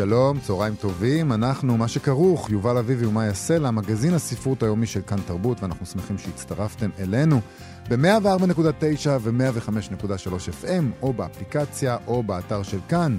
שלום, צהריים טובים, אנחנו מה שכרוך, יובל אביבי ומאיה סלע, מגזין הספרות היומי של כאן תרבות, ואנחנו שמחים שהצטרפתם אלינו ב-104.9 ו-105.3 FM, או באפליקציה, או באתר של כאן.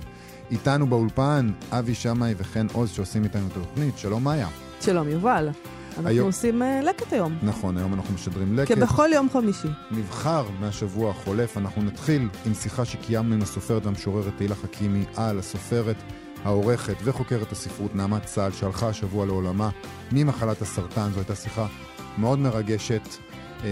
איתנו באולפן, אבי שמאי וכן עוז שעושים איתנו את התוכנית. שלום מאיה. שלום יובל. אנחנו היום... עושים uh, לקט היום. נכון, היום אנחנו משדרים לקט. כבכל יום חמישי. נבחר מהשבוע החולף, אנחנו נתחיל עם שיחה שקיימנו עם הסופרת והמשוררת תהילה חכימי על הסופרת העורכת וחוקרת הספרות נעמת צה"ל, שהלכה השבוע לעולמה ממחלת הסרטן. זו הייתה שיחה מאוד מרגשת אה,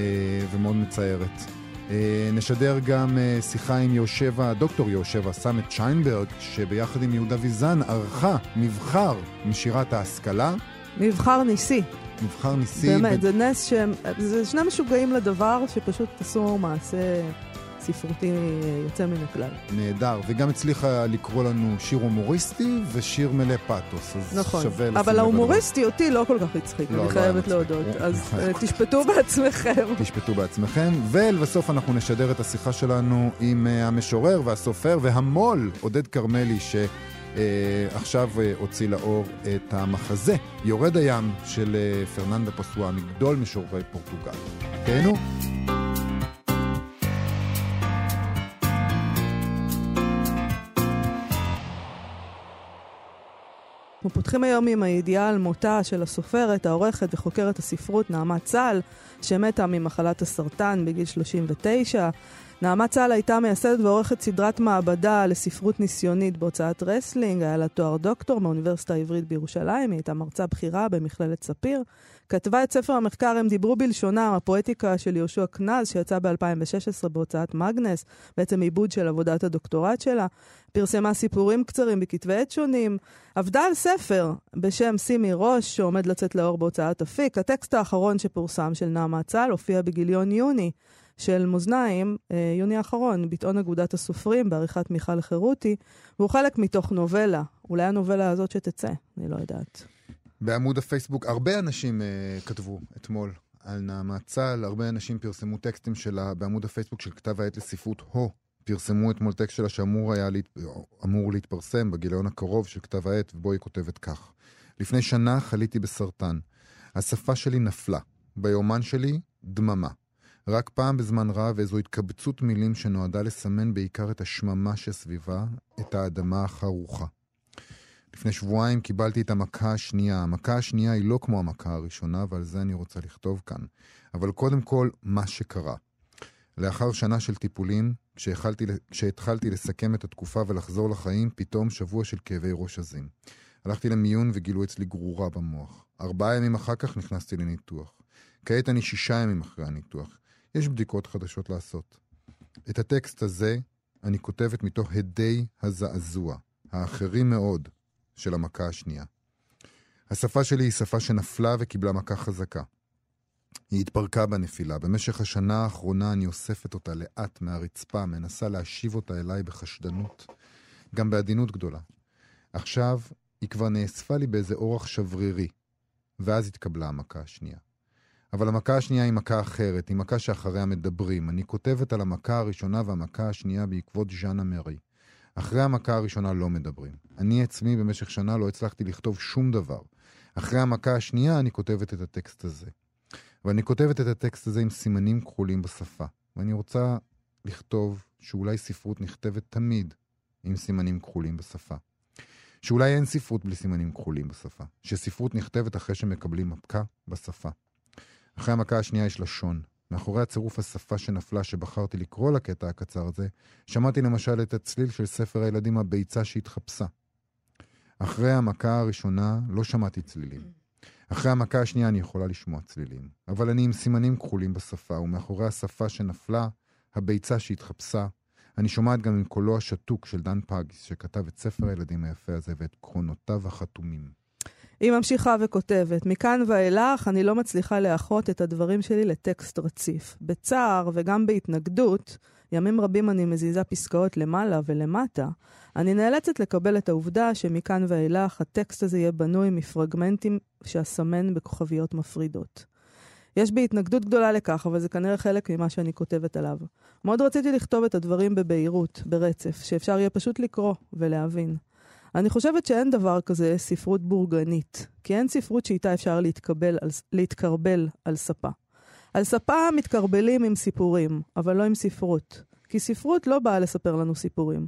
ומאוד מצערת. אה, נשדר גם אה, שיחה עם יושבה, דוקטור יושבה סמט שיינברג, שביחד עם יהודה ויזן ערכה מבחר משירת ההשכלה. מבחר ניסי. מבחר ניסי. באמת, ב... זה נס שהם, זה שני משוגעים לדבר שפשוט עשו מעשה ספרותי יוצא מן הכלל. נהדר, וגם הצליחה לקרוא לנו שיר הומוריסטי ושיר מלא פאתוס, אז נכון. שווה לשים אבל ההומוריסטי אותי לא כל כך הצחיק, לא, אני לא חייבת לא להודות, אז אה, תשפטו בעצמכם. תשפטו בעצמכם, ולבסוף אנחנו נשדר את השיחה שלנו עם uh, המשורר והסופר והמו"ל עודד כרמלי, ש... Uh, עכשיו uh, הוציא לאור את המחזה יורד הים של uh, פרננדה פוסואה, מגדול משוררי פורטוגל. תהנו. אנחנו פותחים היום עם הידיעה על מותה של הסופרת, העורכת וחוקרת הספרות נעמה צאל, שמתה ממחלת הסרטן בגיל 39. נעמה צאל הייתה מייסדת ועורכת סדרת מעבדה לספרות ניסיונית בהוצאת רסלינג, היה לה תואר דוקטור מהאוניברסיטה העברית בירושלים, היא הייתה מרצה בכירה במכללת ספיר. כתבה את ספר המחקר "הם דיברו בלשונם", הפואטיקה של יהושע קנז, שיצא ב-2016 בהוצאת מגנס, בעצם עיבוד של עבודת הדוקטורט שלה. פרסמה סיפורים קצרים בכתבי עת שונים. עבדה על ספר בשם שימי ראש, שעומד לצאת לאור בהוצאת אפיק. הטקסט האחרון שפורסם של נעמה צה"ל הופיע בגיליון יוני. של מאזניים, אה, יוני האחרון, ביטאון אגודת הסופרים, בעריכת מיכל חירותי, והוא חלק מתוך נובלה. אולי הנובלה הזאת שתצא, אני לא יודעת. בעמוד הפייסבוק, הרבה אנשים uh, כתבו אתמול על נעמת צה"ל, הרבה אנשים פרסמו טקסטים שלה בעמוד הפייסבוק של כתב העת לספרות הו. פרסמו אתמול טקסט שלה שאמור היה להת... אמור להתפרסם בגיליון הקרוב של כתב העת, ובו היא כותבת כך: לפני שנה חליתי בסרטן. השפה שלי נפלה. ביומן שלי, דממה. רק פעם בזמן רב איזו התקבצות מילים שנועדה לסמן בעיקר את השממה שסביבה, את האדמה החרוכה. לפני שבועיים קיבלתי את המכה השנייה. המכה השנייה היא לא כמו המכה הראשונה, ועל זה אני רוצה לכתוב כאן. אבל קודם כל, מה שקרה. לאחר שנה של טיפולים, כשהתחלתי, כשהתחלתי לסכם את התקופה ולחזור לחיים, פתאום שבוע של כאבי ראש עזים. הלכתי למיון וגילו אצלי גרורה במוח. ארבעה ימים אחר כך נכנסתי לניתוח. כעת אני שישה ימים אחרי הניתוח. יש בדיקות חדשות לעשות. את הטקסט הזה אני כותבת מתוך הדי הזעזוע, האחרים מאוד, של המכה השנייה. השפה שלי היא שפה שנפלה וקיבלה מכה חזקה. היא התפרקה בנפילה. במשך השנה האחרונה אני אוספת אותה לאט מהרצפה, מנסה להשיב אותה אליי בחשדנות, גם בעדינות גדולה. עכשיו היא כבר נאספה לי באיזה אורח שברירי, ואז התקבלה המכה השנייה. אבל המכה השנייה היא מכה אחרת, היא מכה שאחריה מדברים. אני כותבת על המכה הראשונה והמכה השנייה בעקבות ז'אנה מרי. אחרי המכה הראשונה לא מדברים. אני עצמי במשך שנה לא הצלחתי לכתוב שום דבר. אחרי המכה השנייה אני כותבת את הטקסט הזה. ואני כותבת את הטקסט הזה עם סימנים כחולים בשפה. ואני רוצה לכתוב שאולי ספרות נכתבת תמיד עם סימנים כחולים בשפה. שאולי אין ספרות בלי סימנים כחולים בשפה. שספרות נכתבת אחרי שמקבלים מכה בשפה. אחרי המכה השנייה יש לשון. מאחורי הצירוף השפה שנפלה שבחרתי לקרוא לקטע הקצר הזה, שמעתי למשל את הצליל של ספר הילדים הביצה שהתחפשה. אחרי המכה הראשונה לא שמעתי צלילים. אחרי המכה השנייה אני יכולה לשמוע צלילים. אבל אני עם סימנים כחולים בשפה, ומאחורי השפה שנפלה, הביצה שהתחפשה, אני שומעת גם עם קולו השתוק של דן פגיס, שכתב את ספר הילדים היפה הזה ואת קרונותיו החתומים. היא ממשיכה וכותבת, מכאן ואילך אני לא מצליחה לאחות את הדברים שלי לטקסט רציף. בצער וגם בהתנגדות, ימים רבים אני מזיזה פסקאות למעלה ולמטה, אני נאלצת לקבל את העובדה שמכאן ואילך הטקסט הזה יהיה בנוי מפרגמנטים שאסמן בכוכביות מפרידות. יש בי התנגדות גדולה לכך, אבל זה כנראה חלק ממה שאני כותבת עליו. מאוד רציתי לכתוב את הדברים בבהירות, ברצף, שאפשר יהיה פשוט לקרוא ולהבין. אני חושבת שאין דבר כזה ספרות בורגנית, כי אין ספרות שאיתה אפשר להתקבל על, להתקרבל על ספה. על ספה מתקרבלים עם סיפורים, אבל לא עם ספרות. כי ספרות לא באה לספר לנו סיפורים.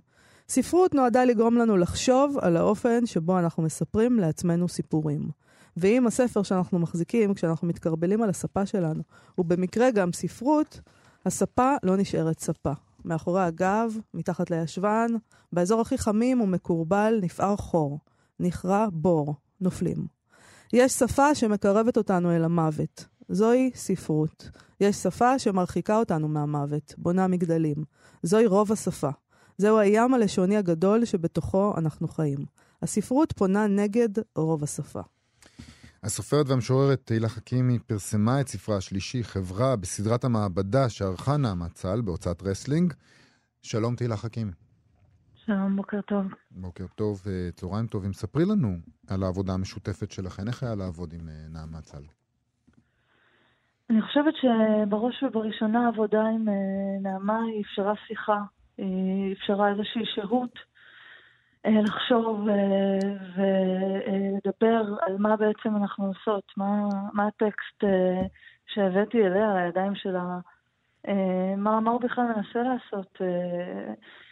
ספרות נועדה לגרום לנו לחשוב על האופן שבו אנחנו מספרים לעצמנו סיפורים. ואם הספר שאנחנו מחזיקים, כשאנחנו מתקרבלים על הספה שלנו, הוא במקרה גם ספרות, הספה לא נשארת ספה. מאחורי הגב, מתחת לישבן, באזור הכי חמים ומקורבל נפער חור. נכרע בור. נופלים. יש שפה שמקרבת אותנו אל המוות. זוהי ספרות. יש שפה שמרחיקה אותנו מהמוות, בונה מגדלים. זוהי רוב השפה. זהו הים הלשוני הגדול שבתוכו אנחנו חיים. הספרות פונה נגד רוב השפה. הסופרת והמשוררת תהילה חכימי פרסמה את ספרה השלישי, חברה, בסדרת המעבדה שערכה נעמה צאל בהוצאת רסלינג. שלום תהילה חכימי. שלום, בוקר טוב. בוקר טוב, אה, צהריים טובים. ספרי לנו על העבודה המשותפת שלכן. איך היה לעבוד עם אה, נעמת צה"ל? אני חושבת שבראש ובראשונה העבודה עם אה, נעמה היא אפשרה שיחה, היא אפשרה איזושהי שהות לחשוב אה, ולדבר על מה בעצם אנחנו עושות, מה, מה הטקסט שהבאתי אליה, לידיים שלה, מה, הוא בכלל מנסה לעשות.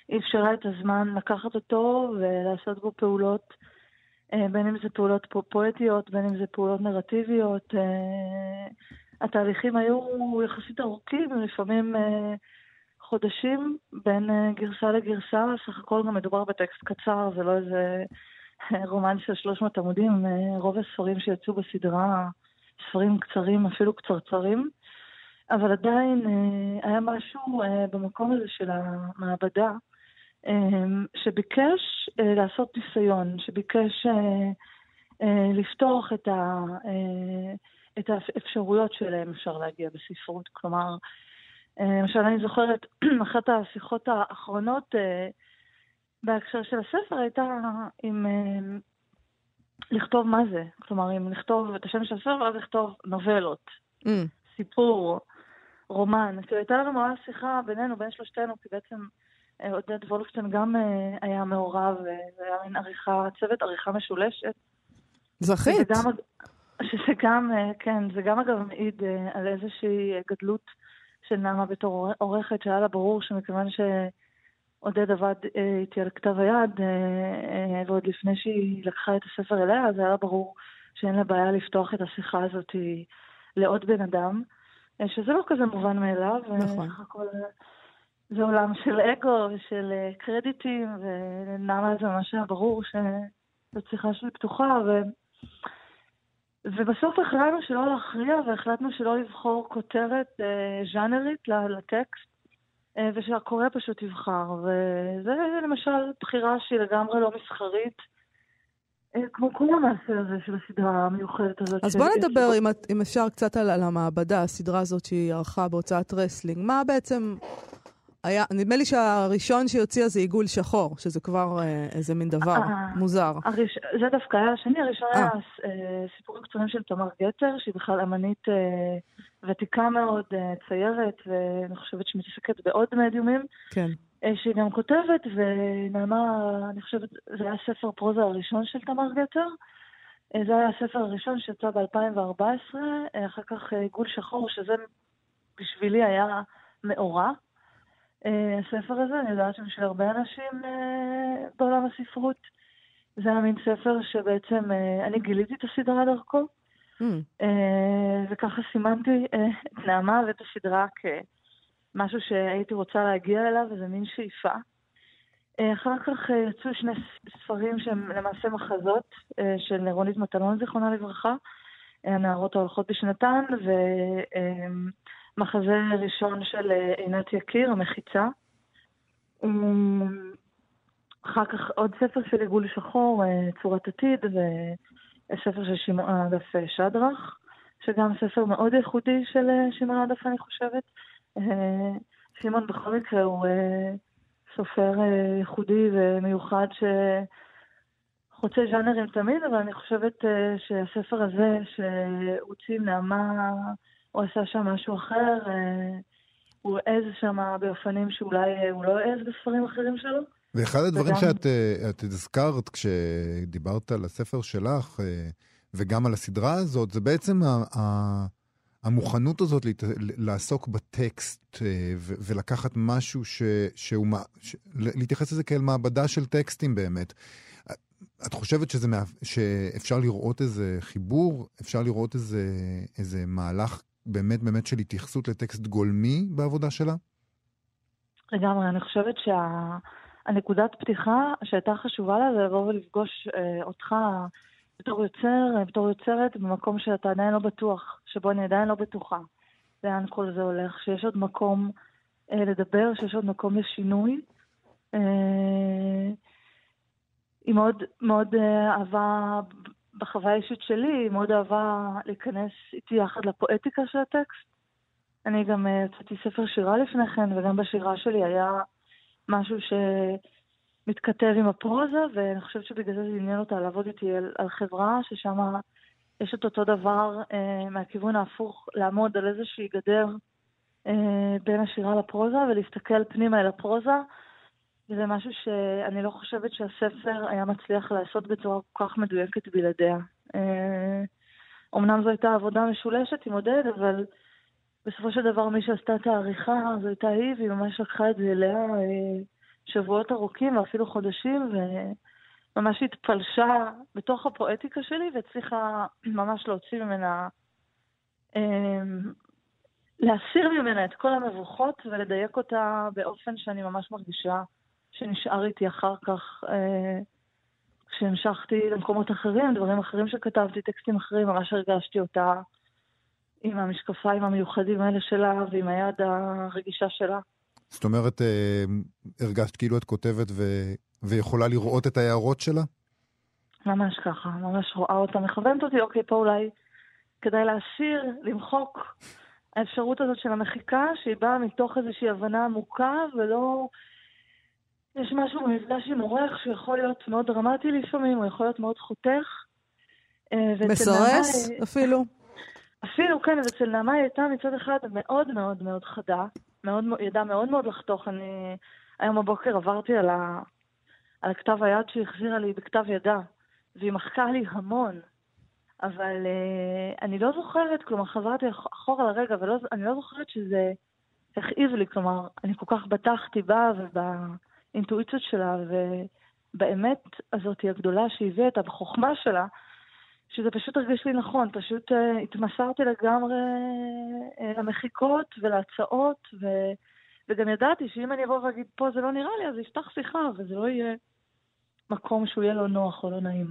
היא אפשרה את הזמן לקחת אותו ולעשות בו פעולות, בין אם זה פעולות פואטיות, בין אם זה פעולות נרטיביות. התהליכים היו יחסית ארוכים, לפעמים אה, חודשים בין אה, גרסה לגרסה, סך הכל גם מדובר בטקסט קצר, זה לא איזה רומן של 300 עמודים, אה, רוב הספרים שיצאו בסדרה, ספרים קצרים, אפילו קצרצרים, אבל עדיין אה, היה משהו אה, במקום הזה של המעבדה, אה, שביקש אה, לעשות ניסיון, שביקש אה, אה, לפתוח את ה... אה, את האפשרויות שלהם אפשר להגיע בספרות. כלומר, אה, למשל, אני זוכרת, אחת השיחות האחרונות אה, בהקשר של הספר הייתה עם אה, לכתוב מה זה. כלומר, אם לכתוב את השם של הספר, אז לכתוב נובלות, mm. סיפור, רומן. כאילו, הייתה לנו ממש שיחה בינינו, בין שלושתנו, כי בעצם עודד וולפשטיין גם היה מעורב, והיה מין עריכה, צוות עריכה משולשת. זכית. שזה גם, אה, כן, זה גם אגב מעיד אה, על איזושהי גדלות של נעמה בתור עורכת, שהיה לה ברור שמכיוון שעודד עבד אה, איתי על כתב היד, ועוד לפני שהיא לקחה את הספר אליה, אז היה לה ברור שאין לה בעיה לפתוח את השיחה הזאת לעוד בן אדם, שזה לא כזה מובן מאליו. נכון. זה עולם של אגו ושל קרדיטים, ונעמה זה ממש היה ברור שזו שיחה שלי פתוחה, ו... ובסוף החלטנו שלא להכריע והחלטנו שלא לבחור כותרת אה, ז'אנרית לטקסט, אה, ושהקורא פשוט יבחר. וזה למשל בחירה שהיא לגמרי לא מסחרית. אה, כמו כל המעשה הזה של הסדרה המיוחדת הזאת. אז בוא נדבר, אם, אם אפשר, קצת על, על המעבדה, הסדרה הזאת שהיא ערכה בהוצאת רסלינג. מה בעצם היה, נדמה לי שהראשון שהיא הוציאה זה עיגול שחור, שזה כבר אה, איזה מין דבר אה, מוזר. הראש, זה דווקא היה השני, הראשון אה. היה סיפורים קצרים של תמר גצר, שהיא בכלל אמנית ותיקה מאוד, ציירת, ואני חושבת שמתעסקת בעוד מדיומים. כן. שהיא גם כותבת, ונעמה, אני חושבת, זה היה ספר פרוזה הראשון של תמר. אה, זה היה הספר הראשון שיצא ב-2014, אה, אחר כך עיגול שחור, שזה בשבילי היה מאורע. אה, הספר הזה, אני יודעת שבשביל הרבה אנשים אה, בעולם הספרות, זה היה מין ספר שבעצם אה, אני גיליתי את הסדרה דרכו, mm. וככה סימנתי את נעמה ואת הסדרה כמשהו שהייתי רוצה להגיע אליו, וזה מין שאיפה. אחר כך יצאו שני ספרים שהם למעשה מחזות של רונית מטלון, זיכרונה לברכה, הנערות ההולכות בשנתן, ו... מחזה ראשון של אה, עינת יקיר, המחיצה. אמ, אחר כך עוד ספר של עיגול שחור, אה, צורת עתיד, ספר של שמעון עדף שדרך, שגם ספר מאוד איכותי של שמעון עדף, אני חושבת. שמעון בכל מקרה הוא סופר ייחודי ומיוחד שחוצה ז'אנרים תמיד, אבל אני חושבת שהספר הזה שהוא הוציא עם נעמה, הוא עשה שם משהו אחר. הוא העז שם באופנים שאולי הוא לא העז בספרים אחרים שלו. ואחד הדברים וגם... שאת את הזכרת כשדיברת על הספר שלך, אה, וגם על הסדרה הזאת, זה בעצם ה, ה, המוכנות הזאת להת, לעסוק בטקסט אה, ו, ולקחת משהו ש, שהוא, ש, להתייחס לזה כאל מעבדה של טקסטים באמת. את חושבת שזה, שאפשר לראות איזה חיבור, אפשר לראות איזה, איזה מהלך באמת באמת של התייחסות לטקסט גולמי בעבודה שלה? לגמרי, אני חושבת שהנקודת שה... פתיחה שהייתה חשובה לה זה לבוא ולפגוש אה, אותך בתור יוצר, אה, בתור יוצרת, במקום שאתה עדיין לא בטוח, שבו אני עדיין לא בטוחה לאן כל זה הולך, שיש עוד מקום אה, לדבר, שיש עוד מקום לשינוי. אה, היא מאוד מאוד אה, אהבה בחוויה האישית שלי, היא מאוד אהבה להיכנס איתי יחד לפואטיקה של הטקסט. אני גם הוצאתי uh, ספר שירה לפני כן, וגם בשירה שלי היה משהו שמתכתב עם הפרוזה, ואני חושבת שבגלל זה זה עניין אותה לעבוד איתי על, על חברה ששם יש את אותו דבר uh, מהכיוון ההפוך, לעמוד על איזושהי גדר uh, בין השירה לפרוזה ולהסתכל פנימה אל הפרוזה. וזה משהו שאני לא חושבת שהספר היה מצליח לעשות בצורה כל כך מדויקת בלעדיה. אה, זו הייתה עבודה משולשת עם עודד, אבל בסופו של דבר מי שעשתה את העריכה זו הייתה היא, והיא ממש לקחה את זה אליה אה, שבועות ארוכים ואפילו חודשים, וממש התפלשה בתוך הפואטיקה שלי והצליחה ממש להוציא ממנה, אה, להסיר ממנה את כל המבוכות ולדייק אותה באופן שאני ממש מרגישה שנשאר איתי אחר כך, אה, כשהמשכתי למקומות אחרים, דברים אחרים שכתבתי, טקסטים אחרים, ממש הרגשתי אותה עם המשקפיים המיוחדים האלה שלה ועם היד הרגישה שלה. זאת אומרת, אה, הרגשת כאילו את כותבת ו... ויכולה לראות את ההערות שלה? ממש ככה, ממש רואה אותה, מכוונת אותי, אוקיי, פה אולי כדאי להשאיר, למחוק. האפשרות הזאת של המחיקה, שהיא באה מתוך איזושהי הבנה עמוקה ולא יש משהו במפגש עם עורך שיכול להיות מאוד דרמטי לפעמים, הוא יכול להיות מאוד חותך. אה, מסרס נעמה, אפילו. אפילו, כן, ואצל נעמה היא הייתה מצד אחד מאוד מאוד מאוד חדה, מאוד, ידעה מאוד מאוד לחתוך. אני היום בבוקר עברתי על, ה, על הכתב היד שהיא החזירה לי בכתב ידה, והיא מחקה לי המון. אבל uh, אני לא זוכרת, כלומר, חזרתי אחורה לרגע, ואני לא זוכרת שזה הכאיב לי, כלומר, אני כל כך בטחתי בה וב... באינטואיציות שלה ובאמת הזאת הגדולה שהביאה אותה, בחוכמה שלה, שזה פשוט הרגיש לי נכון, פשוט uh, התמסרתי לגמרי uh, למחיקות ולהצעות, ו, וגם ידעתי שאם אני אבוא ואגיד פה זה לא נראה לי, אז יפתח שיחה, וזה לא יהיה מקום שהוא יהיה לא נוח או לא נעים.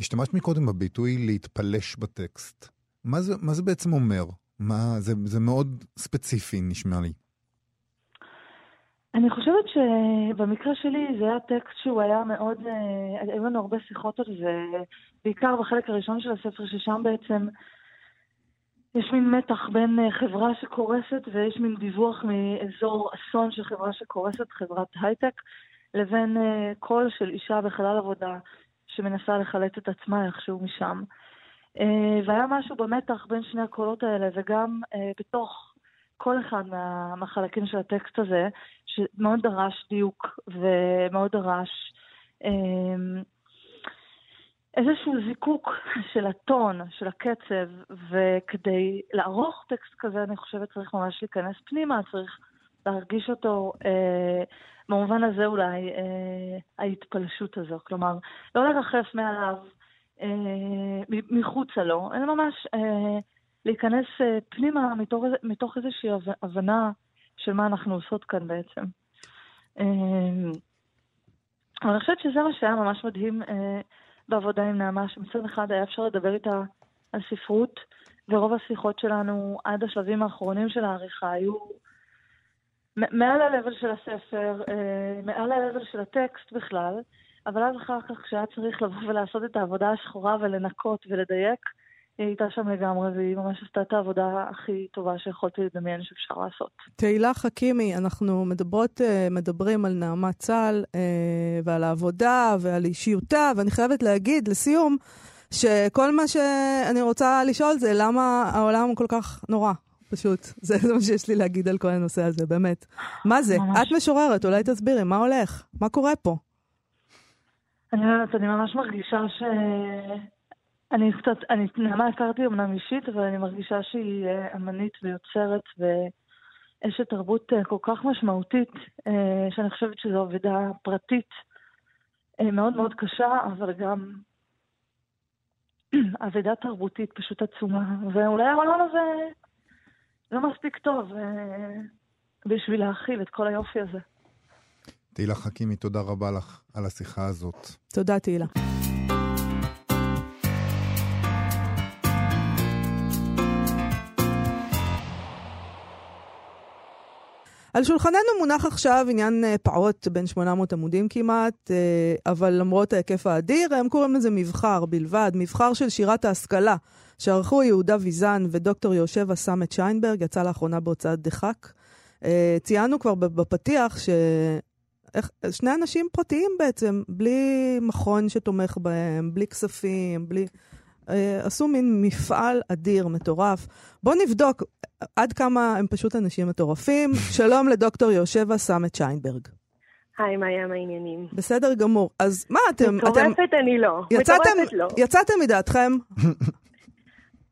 השתמשת מקודם בביטוי להתפלש בטקסט. מה זה, מה זה בעצם אומר? מה, זה, זה מאוד ספציפי נשמע לי. אני חושבת שבמקרה שלי זה היה טקסט שהוא היה מאוד, אה, היו לנו הרבה שיחות על זה, בעיקר בחלק הראשון של הספר, ששם בעצם יש מין מתח בין אה, חברה שקורסת ויש מין דיווח מאזור אסון של חברה שקורסת, חברת הייטק, לבין אה, קול של אישה בחלל עבודה שמנסה לחלץ את עצמה איכשהו משם. והיה משהו במתח בין שני הקולות האלה, וגם בתוך כל אחד מהחלקים של הטקסט הזה, שמאוד דרש דיוק ומאוד דרש אה, איזשהו זיקוק של הטון, של הקצב, וכדי לערוך טקסט כזה, אני חושבת צריך ממש להיכנס פנימה, צריך להרגיש אותו, אה, במובן הזה אולי, אה, ההתפלשות הזו. כלומר, לא לרחף מעליו אה, מחוצה לו, אלא ממש... אה, להיכנס אה, פנימה מתוך, מתוך איזושהי הבנה של מה אנחנו עושות כאן בעצם. אה, אבל אני חושבת שזה מה שהיה ממש מדהים אה, בעבודה עם נעמה, שמצד אחד היה אפשר לדבר איתה על ספרות, ורוב השיחות שלנו עד השלבים האחרונים של העריכה היו מעל ה-level של הספר, מעל ה-level של הטקסט בכלל, אבל אז אחר כך, כשהיה צריך לבוא ולעשות את העבודה השחורה ולנקות ולדייק, היא הייתה שם לגמרי, והיא ממש עשתה את העבודה הכי טובה שיכולתי לדמיין שאפשר לעשות. תהילה חכימי, אנחנו מדברות, אה, מדברים על נעמת צה"ל אה, ועל העבודה ועל אישיותה, ואני חייבת להגיד, לסיום, שכל מה שאני רוצה לשאול זה למה העולם כל כך נורא. פשוט, זה, זה מה שיש לי להגיד על כל הנושא הזה, באמת. מה זה? ממש. את משוררת, אולי תסבירי, מה הולך? מה קורה פה? אני אומרת, אני ממש מרגישה ש... אני קצת, אני נעמה הכרתי אמנם אישית, אבל אני מרגישה שהיא אה, אמנית ויוצרת ואשת תרבות אה, כל כך משמעותית, אה, שאני חושבת שזו עבודה פרטית מאוד מאוד קשה, אבל גם אבדה תרבותית פשוט עצומה. ואולי העולם הזה לא מספיק טוב בשביל להכיל את כל היופי הזה. תהילה חכימי, תודה רבה לך על השיחה הזאת. תודה, תהילה. על שולחננו מונח עכשיו עניין אה, פעוט, בין 800 עמודים כמעט, אה, אבל למרות ההיקף האדיר, הם קוראים לזה מבחר בלבד, מבחר של שירת ההשכלה, שערכו יהודה ויזן ודוקטור יהושע סמט שיינברג, יצא לאחרונה בהוצאת דחק. אה, ציינו כבר בפתיח ש... שני אנשים פרטיים בעצם, בלי מכון שתומך בהם, בלי כספים, בלי... אה, עשו מין מפעל אדיר, מטורף. בואו נבדוק עד כמה הם פשוט אנשים מטורפים. שלום לדוקטור יושבה סמט שיינברג. היי, מה היה העניינים? בסדר גמור. אז מה אתם... מטורפת אתם... אני לא. יצאתם, מטורפת לא. יצאתם מדעתכם?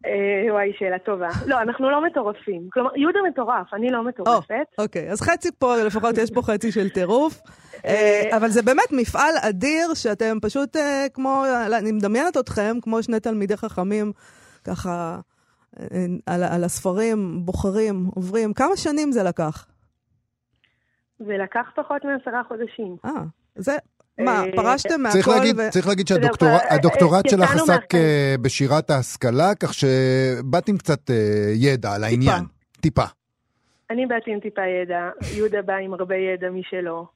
אה, וואי, שאלה טובה. לא, אנחנו לא מטורפים. כלומר, יהודה מטורף, אני לא מטורפת. אוקיי, אז חצי פה, לפחות יש פה חצי של טירוף. אה, אבל זה באמת מפעל אדיר שאתם פשוט אה, כמו, אני מדמיינת אתכם כמו שני תלמידי חכמים, ככה, על, על הספרים, בוחרים, עוברים. כמה שנים זה לקח? זה לקח פחות מעשרה חודשים. אה, זה, מה, אה, פרשתם מהכל? צריך להגיד, ו... צריך להגיד שהדוקטורט שלך עסק אה, בשירת ההשכלה, כך שבאת עם קצת אה, ידע על העניין. טיפה. אני באתי עם טיפה ידע, יהודה בא עם הרבה ידע משלו.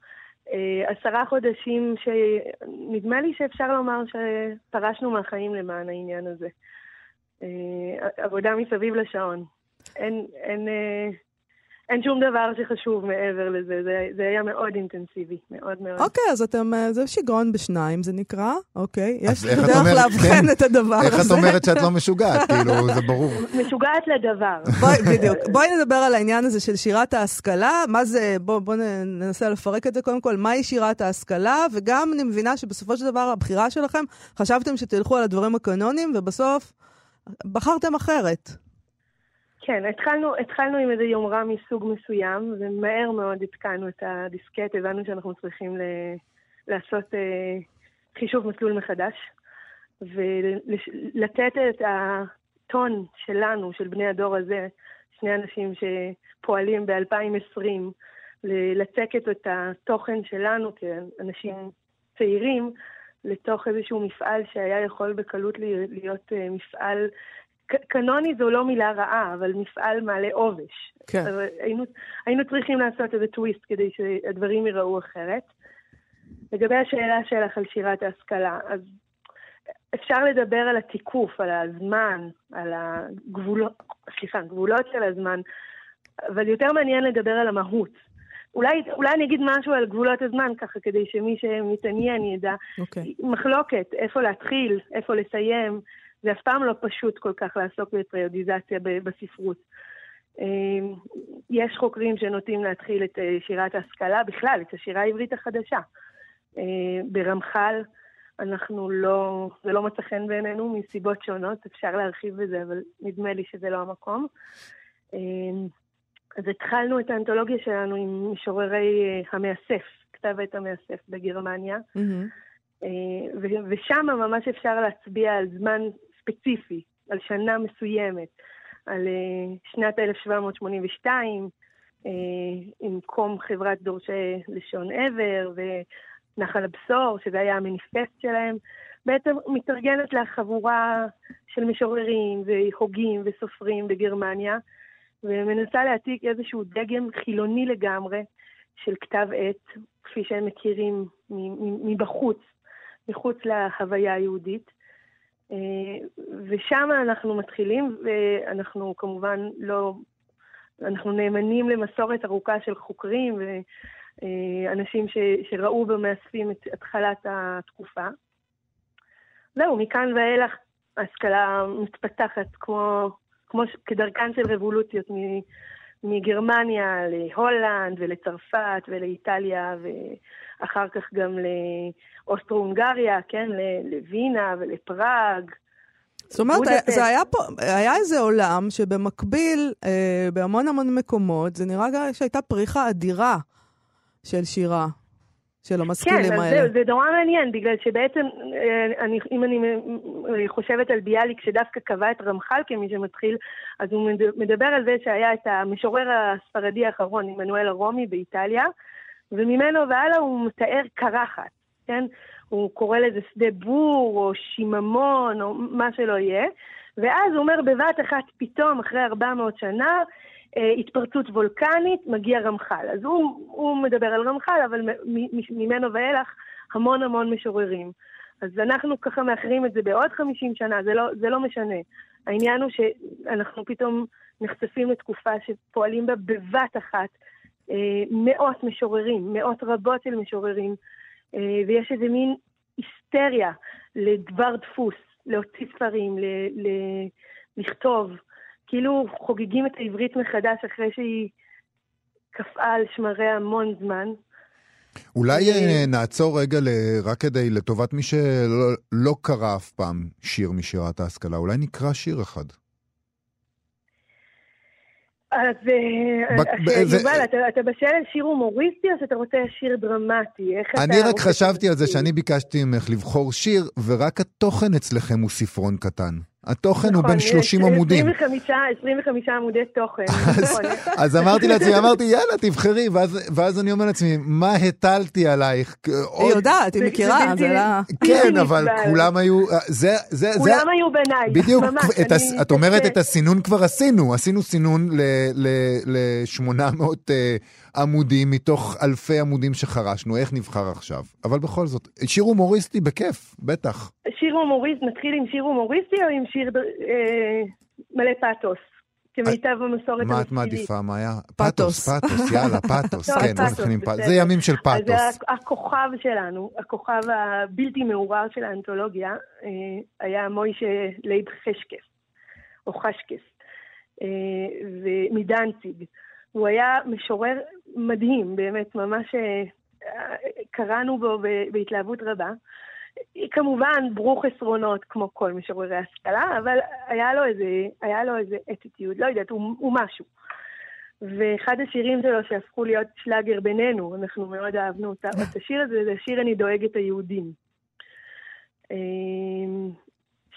עשרה חודשים שנדמה לי שאפשר לומר שפרשנו מהחיים למען העניין הזה. עבודה מסביב לשעון. אין, אין, אין שום דבר שחשוב מעבר לזה, זה, זה היה מאוד אינטנסיבי, מאוד מאוד. אוקיי, אז אתם, אה, זה שיגעון בשניים, זה נקרא, אוקיי, יש דרך לאבחן כן, את הדבר איך הזה. איך את אומרת שאת לא משוגעת, כאילו, זה ברור. משוגעת לדבר. בואי, בדיוק. בואי נדבר על העניין הזה של שירת ההשכלה, מה זה, בואו בוא ננסה לפרק את זה קודם כל, מהי שירת ההשכלה, וגם אני מבינה שבסופו של דבר הבחירה שלכם, חשבתם שתלכו על הדברים הקנונים, ובסוף בחרתם אחרת. כן, התחלנו, התחלנו עם איזה יומרה מסוג מסוים, ומהר מאוד התקנו את הדיסקט, הבנו שאנחנו צריכים ל, לעשות אה, חישוב מסלול מחדש, ולתת את הטון שלנו, של בני הדור הזה, שני אנשים שפועלים ב-2020, לצקת את התוכן שלנו כאנשים צעירים לתוך איזשהו מפעל שהיה יכול בקלות להיות אה, מפעל קנוני זו לא מילה רעה, אבל מפעל מעלה עובש. כן. היינו, היינו צריכים לעשות איזה טוויסט כדי שהדברים ייראו אחרת. לגבי השאלה שלך על שירת ההשכלה, אז אפשר לדבר על התיקוף, על הזמן, על הגבולות, סליחה, גבולות של הזמן, אבל יותר מעניין לדבר על המהות. אולי, אולי אני אגיד משהו על גבולות הזמן, ככה, כדי שמי שמתעניין ידע. Okay. אוקיי. מחלוקת, איפה להתחיל, איפה לסיים, זה אף פעם לא פשוט כל כך לעסוק בפריודיזציה בספרות. אמ, יש חוקרים שנוטים להתחיל את אה, שירת ההשכלה, בכלל, את השירה העברית החדשה. אה, ברמח"ל אנחנו לא, זה לא מצא חן בעינינו מסיבות שונות, אפשר להרחיב בזה, אבל נדמה לי שזה לא המקום. אמ, אז התחלנו את האנתולוגיה שלנו עם משוררי אה, המאסף, כתב עת המאסף בגרמניה. Mm-hmm. ושם ממש אפשר להצביע על זמן ספציפי, על שנה מסוימת, על uh, שנת 1782, uh, אה, עם קום חברת דורשי לשון עבר ונחל הבשור, שזה היה המניפסט שלהם, בעצם מתארגנת לחבורה של משוררים והוגים וסופרים בגרמניה, ומנסה להעתיק איזשהו דגם חילוני לגמרי של כתב עת, כפי שהם מכירים מבחוץ, מחוץ להוויה היהודית. ושם אנחנו מתחילים, ואנחנו כמובן לא... אנחנו נאמנים למסורת ארוכה של חוקרים ואנשים ש, שראו במאספים את התחלת התקופה. זהו, מכאן ואילך ההשכלה מתפתחת כמו, כמו כדרכן של רבולוציות מגרמניה להולנד ולצרפת ולאיטליה ואחר כך גם לאוסטרו-הונגריה, כן, לווינה ולפראג. זאת אומרת, זה היה פה, היה איזה עולם שבמקביל, אה, בהמון המון מקומות, זה נראה שהייתה פריחה אדירה של שירה. של המשכילים כן, האלה. כן, זה, זה נורא מעניין, בגלל שבעצם, אה, אני, אם אני חושבת על ביאליק שדווקא קבע את רמח"ל כמי שמתחיל, אז הוא מדבר על זה שהיה את המשורר הספרדי האחרון, עמנואל הרומי באיטליה, וממנו והלאה הוא מתאר קרחת, כן? הוא קורא לזה שדה בור, או שיממון, או מה שלא יהיה, ואז הוא אומר בבת אחת פתאום, אחרי 400 שנה, אה, התפרצות וולקנית, מגיע רמח"ל. אז הוא, הוא מדבר על רמח"ל, אבל ממנו ואילך המון המון משוררים. אז אנחנו ככה מאחרים את זה בעוד 50 שנה, זה לא, זה לא משנה. העניין הוא שאנחנו פתאום נחשפים לתקופה שפועלים בה בבת אחת אה, מאות משוררים, מאות רבות של משוררים, אה, ויש איזה מין היסטריה לדבר דפוס, להוציא ספרים, ל, ל, לכתוב. כאילו חוגגים את העברית מחדש אחרי שהיא קפאה על שמריה המון זמן. אולי אה, נעצור רגע רק כדי, לטובת מי שלא לא קרא אף פעם שיר משירת ההשכלה, אולי נקרא שיר אחד. אז אה, יובל, אתה בשל שיר הומוריסטי או שאתה רוצה שיר דרמטי? אני רק חשבתי על זה שאני ביקשתי ממך לבחור שיר, ורק התוכן אצלכם הוא ספרון קטן. התוכן הוא בין 30 נכון, עמודים. 25 עמודי תוכן. נכון. אז אמרתי לעצמי, אמרתי, יאללה, תבחרי, ואז אני אומר לעצמי, מה הטלתי עלייך? היא יודעת, היא מכירה, זה לא... כן, אבל כולם היו... כולם היו בעיניי, בדיוק, את אומרת, את הסינון כבר עשינו, עשינו סינון ל-800 עמודים מתוך אלפי עמודים שחרשנו, איך נבחר עכשיו? אבל בכל זאת, שיר הומוריסטי בכיף, בטח. שיר הומוריסט, נתחיל עם שיר הומוריסטי או עם שיר אה, מלא פאתוס? כמיטב המסורת מה את מעדיפה, מאיה? פאתוס, פאתוס, יאללה, פאתוס, כן, בוא נתחיל עם פאתוס. זה ימים של פאתוס. אז הכוכב שלנו, הכוכב הבלתי מעורער של האנתולוגיה, אה, היה מוישה לייב חשקס, או חשקס, אה, מדנציג. הוא היה משורר מדהים, באמת, ממש אה, קראנו בו בהתלהבות רבה. כמובן, ברוך עשרונות כמו כל משוררי השכלה, אבל היה לו איזה, היה לו איזה אטיטיוד, לא יודעת, הוא, הוא משהו. ואחד השירים שלו שהפכו להיות שלאגר בינינו, אנחנו מאוד אהבנו אותה, את השיר הזה, זה השיר אני דואגת היהודים. אמ,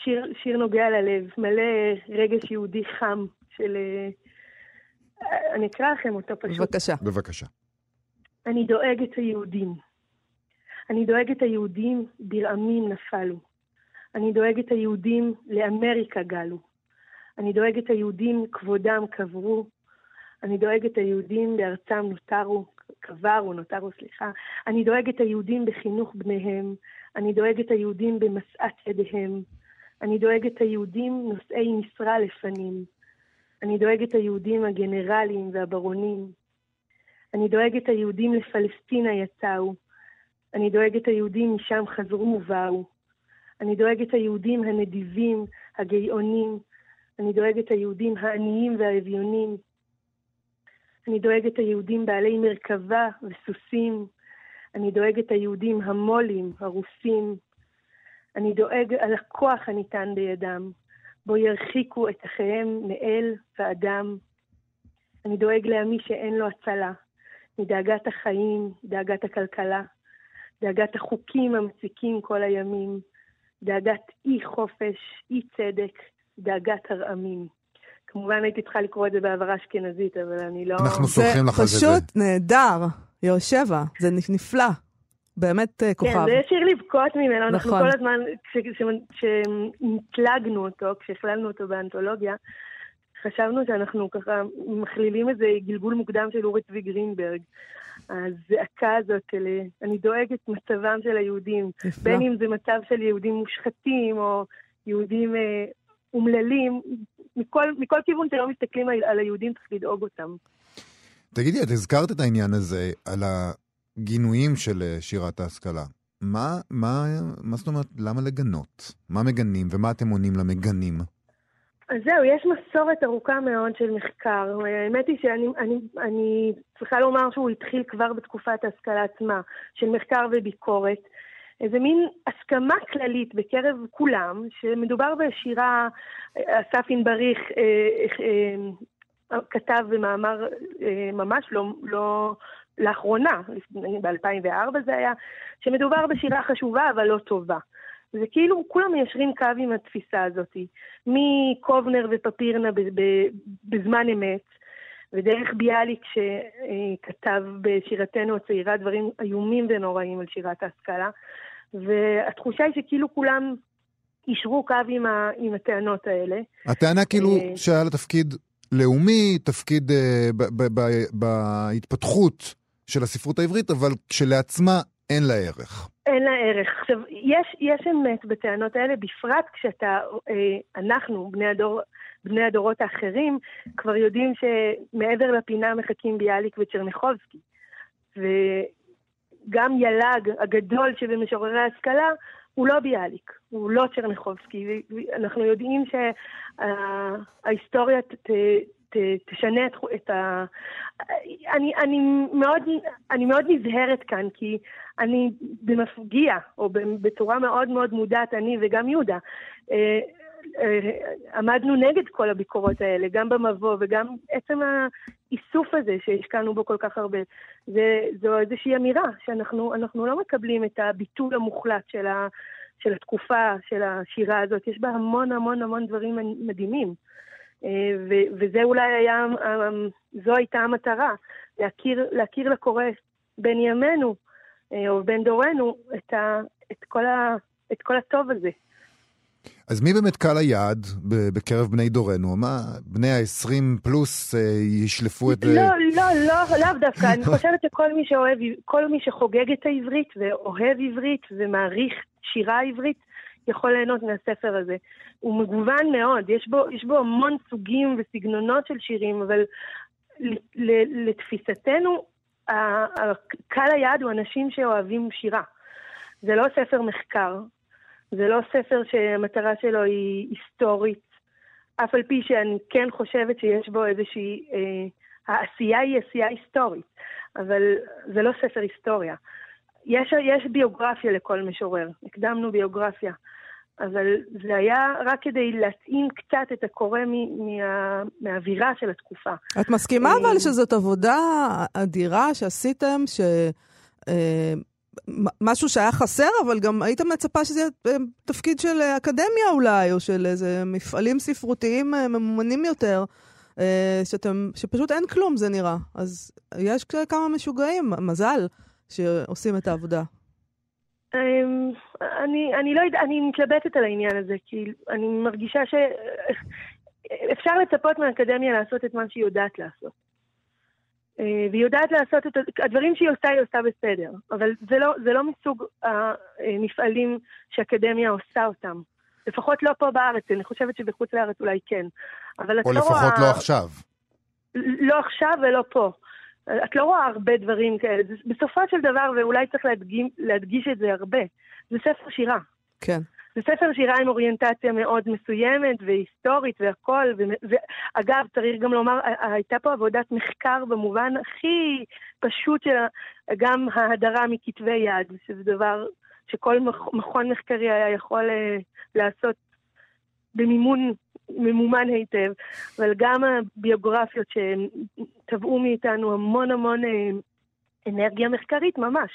שיר, שיר נוגע ללב, מלא רגש יהודי חם של... אני אקרא לכם אותו פשוט. בבקשה. בבקשה. אני דואגת היהודים. אני דואגת היהודים ברעמים נפלו. אני דואגת היהודים לאמריקה גלו. אני דואגת היהודים כבודם קברו. אני דואגת היהודים בארצם נותרו, קברו, נותרו, סליחה. אני דואגת היהודים בחינוך בניהם. אני דואגת היהודים במשאת ידיהם. אני דואגת היהודים נושאי משרה לפנים. אני דואגת היהודים הגנרלים והברונים. אני דואגת היהודים לפלסטינה יצאו. אני דואגת היהודים משם חזרו ובאו. אני דואגת היהודים הנדיבים, הגאונים. אני דואגת היהודים העניים והאביונים. אני דואגת היהודים בעלי מרכבה וסוסים. אני דואגת היהודים המו"לים, הרוסים. אני דואג על הכוח הניתן בידם, בו ירחיקו את אחיהם מאל ואדם. אני דואג לעמי שאין לו הצלה, מדאגת החיים, דאגת הכלכלה. דאגת החוקים המציקים כל הימים, דאגת אי חופש, אי צדק, דאגת הרעמים. כמובן הייתי צריכה לקרוא את זה בעברה אשכנזית, אבל אני לא... אנחנו סומכים לך על זה. זה פשוט נהדר, יושבע, זה נפלא. באמת אה, כוכב. כן, זה שיר לבכות ממנו, נכון. אנחנו כל הזמן, כשהתלגנו אותו, כשהכללנו אותו באנתולוגיה, חשבנו שאנחנו ככה מכלילים איזה גלגול מוקדם של אורי צבי גרינברג. הזעקה הזאת של אני דואגת מצבם של היהודים, נפלא. בין אם זה מצב של יהודים מושחתים או יהודים אה, אומללים, מכל, מכל כיוון שלא מסתכלים על, על היהודים צריך לדאוג אותם. תגידי, את הזכרת את העניין הזה על הגינויים של אה, שירת ההשכלה. מה, מה, מה זאת אומרת, למה לגנות? מה מגנים ומה אתם עונים למגנים? אז זהו, יש מסורת ארוכה מאוד של מחקר. האמת היא שאני אני, אני צריכה לומר שהוא התחיל כבר בתקופת ההשכלה עצמה, של מחקר וביקורת. איזה מין הסכמה כללית בקרב כולם, שמדובר בשירה, אסף ענבריך אה, אה, כתב במאמר אה, ממש לא, לא לאחרונה, ב-2004 זה היה, שמדובר בשירה חשובה אבל לא טובה. זה כאילו כולם מיישרים קו עם התפיסה הזאת, מקובנר ופפירנה בזמן אמת, ודרך ביאליק שכתב בשירתנו הצעירה דברים איומים ונוראים על שירת ההשכלה, והתחושה היא שכאילו כולם יישרו קו עם, ה, עם הטענות האלה. הטענה כאילו שהיה לה תפקיד לאומי, תפקיד uh, בהתפתחות של הספרות העברית, אבל כשלעצמה אין לה ערך. אין לה ערך. עכשיו, יש, יש אמת בטענות האלה, בפרט כשאתה, אה, אנחנו, בני, הדור, בני הדורות האחרים, כבר יודעים שמעבר לפינה מחכים ביאליק וצ'רניחובסקי. וגם יל"ג הגדול שבמשוררי ההשכלה, הוא לא ביאליק, הוא לא צ'רניחובסקי. אנחנו יודעים שההיסטוריה ת, תשנה את, את ה... אני, אני, מאוד, אני מאוד נזהרת כאן, כי אני במפגיע, או בצורה מאוד מאוד מודעת, אני וגם יהודה, אה, אה, עמדנו נגד כל הביקורות האלה, גם במבוא וגם עצם האיסוף הזה שהשקענו בו כל כך הרבה. זה, זו איזושהי אמירה שאנחנו לא מקבלים את הביטול המוחלט של, ה, של התקופה, של השירה הזאת. יש בה המון המון המון דברים מדהימים. אה, ו- וזה אולי היה, זו הייתה המטרה, להכיר, להכיר לקורא בין ימינו, אה, או בין דורנו, את, ה, את, כל ה, את כל הטוב הזה. אז מי באמת קהל היעד בקרב בני דורנו? מה, בני ה-20 פלוס אה, ישלפו את... לא, לא, לא, לאו דווקא. אני חושבת שכל מי שאוהב, כל מי שחוגג את העברית ואוהב עברית ומעריך שירה עברית, יכול ליהנות מהספר הזה. הוא מגוון מאוד, יש בו, יש בו המון סוגים וסגנונות של שירים, אבל לתפיסתנו, קהל היעד הוא אנשים שאוהבים שירה. זה לא ספר מחקר, זה לא ספר שהמטרה שלו היא היסטורית, אף על פי שאני כן חושבת שיש בו איזושהי... אה, העשייה היא עשייה היסטורית, אבל זה לא ספר היסטוריה. יש, יש ביוגרפיה לכל משורר, הקדמנו ביוגרפיה. אבל זה היה רק כדי להתאים קצת את הקורא מה, מהאווירה של התקופה. את מסכימה אה, אבל שזאת עבודה אדירה שעשיתם, ש... אה, משהו שהיה חסר, אבל גם היית מצפה שזה יהיה אה, תפקיד של אקדמיה אולי, או של איזה מפעלים ספרותיים ממומנים יותר, שאתם, שפשוט אין כלום, זה נראה. אז יש כמה משוגעים, מזל, שעושים את העבודה. אמ, אני, אני לא יודעת, אני מתלבטת על העניין הזה, כי אני מרגישה שאפשר לצפות מהאקדמיה לעשות את מה שהיא יודעת לעשות. אה, והיא יודעת לעשות את הדברים שהיא עושה, היא עושה בסדר. אבל זה לא, זה לא מסוג המפעלים שאקדמיה עושה אותם. לפחות לא פה בארץ, אני חושבת שבחוץ לארץ אולי כן. אבל או לפחות לא, לא עכשיו. לא עכשיו ולא פה. את לא רואה הרבה דברים כאלה. בסופו של דבר, ואולי צריך להדגיש, להדגיש את זה הרבה, זה ספר שירה. כן. זה ספר שירה עם אוריינטציה מאוד מסוימת והיסטורית והכול. ואגב, צריך גם לומר, הייתה פה עבודת מחקר במובן הכי פשוט של גם ההדרה מכתבי יד, שזה דבר שכל מכון מחקרי היה יכול אה, לעשות במימון ממומן היטב, אבל גם הביוגרפיות שטבעו מאיתנו המון המון אה, אנרגיה מחקרית ממש.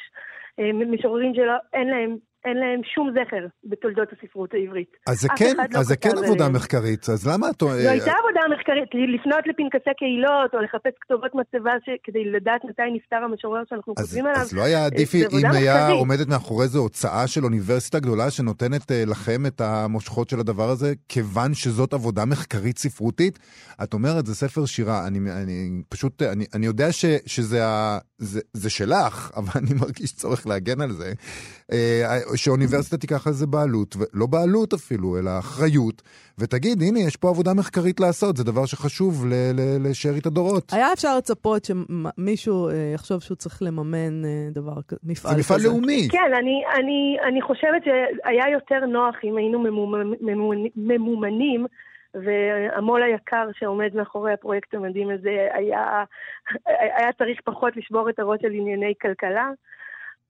אה, משוררים שאין להם, אין להם שום זכר בתולדות הספרות העברית. אז זה כן, לא אז זה כן עבודה עליהם. מחקרית, אז למה את... זו הייתה עבודה מחקרית, לפנות לפנקסי קהילות, או לחפש כתובות מצבה ש... כדי לדעת מתי נפטר המשורר שאנחנו אז, כותבים עליו. אז לא היה עדיף זה עבודה אם היה מחקרית. עומדת מאחורי זה הוצאה של אוניברסיטה גדולה שנותנת אה, לכם את המושכות של הדבר הזה, כיוון שזאת עבודה מחקרית ספרותית? את אומרת, זה ספר שירה, אני, אני פשוט, אני, אני יודע ש, שזה ה, זה, זה שלך, אבל אני מרגיש צורך להגן על זה, אה, שאוניברסיטה תיקח על זה בעלות, לא בעלות אפילו, אלא אחריות, ותגיד, הנה, יש פה עבודה מחקרית לעשות, זה דבר שחשוב ל- ל- לשארית הדורות. היה אפשר לצפות שמישהו אה, יחשוב שהוא צריך לממן אה, דבר כזה, מפעל זה כזה. מפעל לאומי. כן, אני, אני, אני חושבת שהיה יותר נוח אם היינו ממומנ- ממומנ- ממומנים, והמו"ל היקר שעומד מאחורי הפרויקט המדהים הזה היה, היה צריך פחות לשבור את הראש על ענייני כלכלה,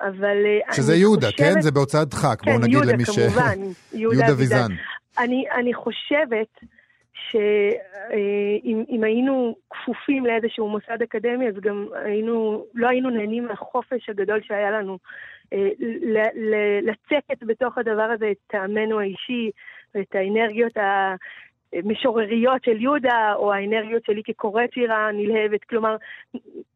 אבל אה, שזה יהודה, חושבת... כן? זה בהוצאת דחק, כן, בואו נגיד יהודה, למי ש... כמובן, יהודה יהודה ויזן. אני, אני חושבת שאם אם היינו כפופים לאיזשהו מוסד אקדמי, אז גם היינו, לא היינו נהנים מהחופש הגדול שהיה לנו אה, ל- ל- לצקת בתוך הדבר הזה את טעמנו האישי ואת האנרגיות המשורריות של יהודה, או האנרגיות שלי כקוראת שירה נלהבת. כלומר,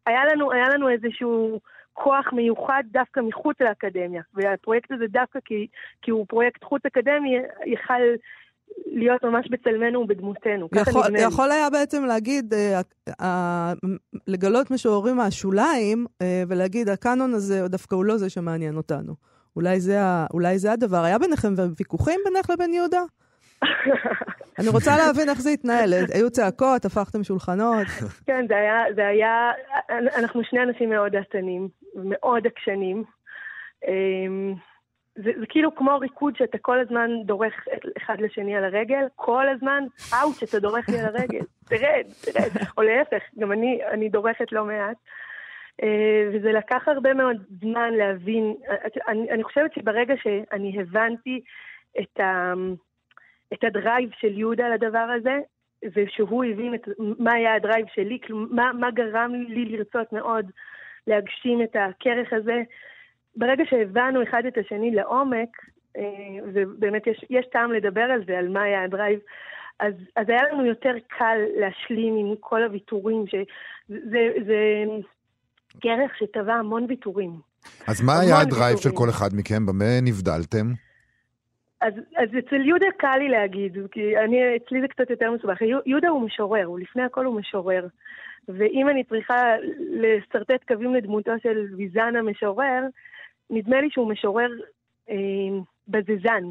היה לנו, היה לנו איזשהו... כוח מיוחד דווקא מחוץ לאקדמיה, והפרויקט הזה דווקא כי, כי הוא פרויקט חוץ אקדמי, יכל להיות ממש בצלמנו ובדמותנו. יכול. יכול היה בעצם להגיד, אה, אה, לגלות משוררים מהשוליים, אה, ולהגיד, הקאנון הזה דווקא הוא לא זה שמעניין אותנו. אולי זה, אולי זה הדבר. היה ביניכם ויכוחים בינך לבין יהודה? אני רוצה להבין איך זה התנהל. היו צעקות, הפכתם שולחנות. כן, זה היה, זה היה, אנחנו שני אנשים מאוד דעתנים, מאוד עקשנים. אמ, זה, זה כאילו כמו ריקוד שאתה כל הזמן דורך אחד לשני על הרגל, כל הזמן, אאוץ', אתה דורך לי על הרגל, תרד, תרד, או להפך, גם אני, אני דורכת לא מעט. אה, וזה לקח הרבה מאוד זמן להבין, אני, אני חושבת שברגע שאני הבנתי את, ה, את ה drive של יהודה לדבר הזה, ושהוא הבין את, מה היה ה drive שלי, מה, מה גרם לי לרצות מאוד להגשים את הכרך הזה. ברגע שהבנו אחד את השני לעומק, אה, ובאמת יש, יש טעם לדבר על זה, על מה היה ה drive, אז, אז היה לנו יותר קל להשלים עם כל הוויתורים, שזה זה כרך שטבע המון ויתורים. אז מה היה ה drive של ויתורים. כל אחד מכם? במה נבדלתם? אז, אז אצל יהודה קל לי להגיד, כי אני, אצלי זה קצת יותר מסובך. יהודה הוא משורר, הוא לפני הכל הוא משורר. ואם אני צריכה לשרטט קווים לדמותו של ויזן המשורר, נדמה לי שהוא משורר אה, בזזן.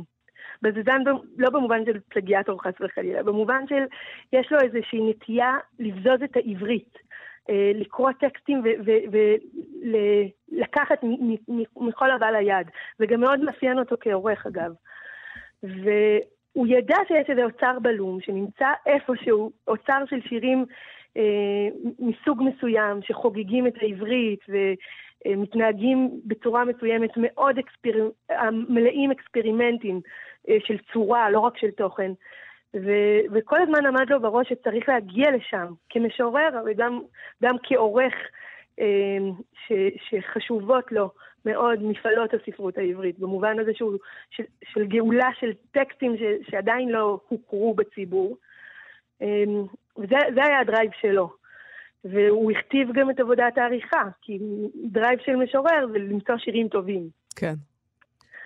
בזזן לא במובן של פלגיאטור חס וחלילה, במובן של יש לו איזושהי נטייה לבזוז את העברית. אה, לקרוא טקסטים ולקחת מכל הבא ליד. זה גם מאוד מאפיין אותו כעורך אגב. והוא ידע שיש איזה אוצר בלום שנמצא איפשהו, אוצר של שירים אה, מסוג מסוים שחוגגים את העברית ומתנהגים בצורה מסוימת מאוד אקספר... מלאים אקספרימנטים אה, של צורה, לא רק של תוכן. ו- וכל הזמן עמד לו בראש שצריך להגיע לשם, כמשורר, אבל גם, גם כעורך אה, ש- שחשובות לו מאוד מפעלות הספרות העברית, במובן הזה שהוא, של, של גאולה של טקסטים ש- שעדיין לא הוכרו בציבור. אה, וזה זה היה ה drive שלו. והוא הכתיב גם את עבודת העריכה, כי drive של משורר זה למצוא שירים טובים. כן.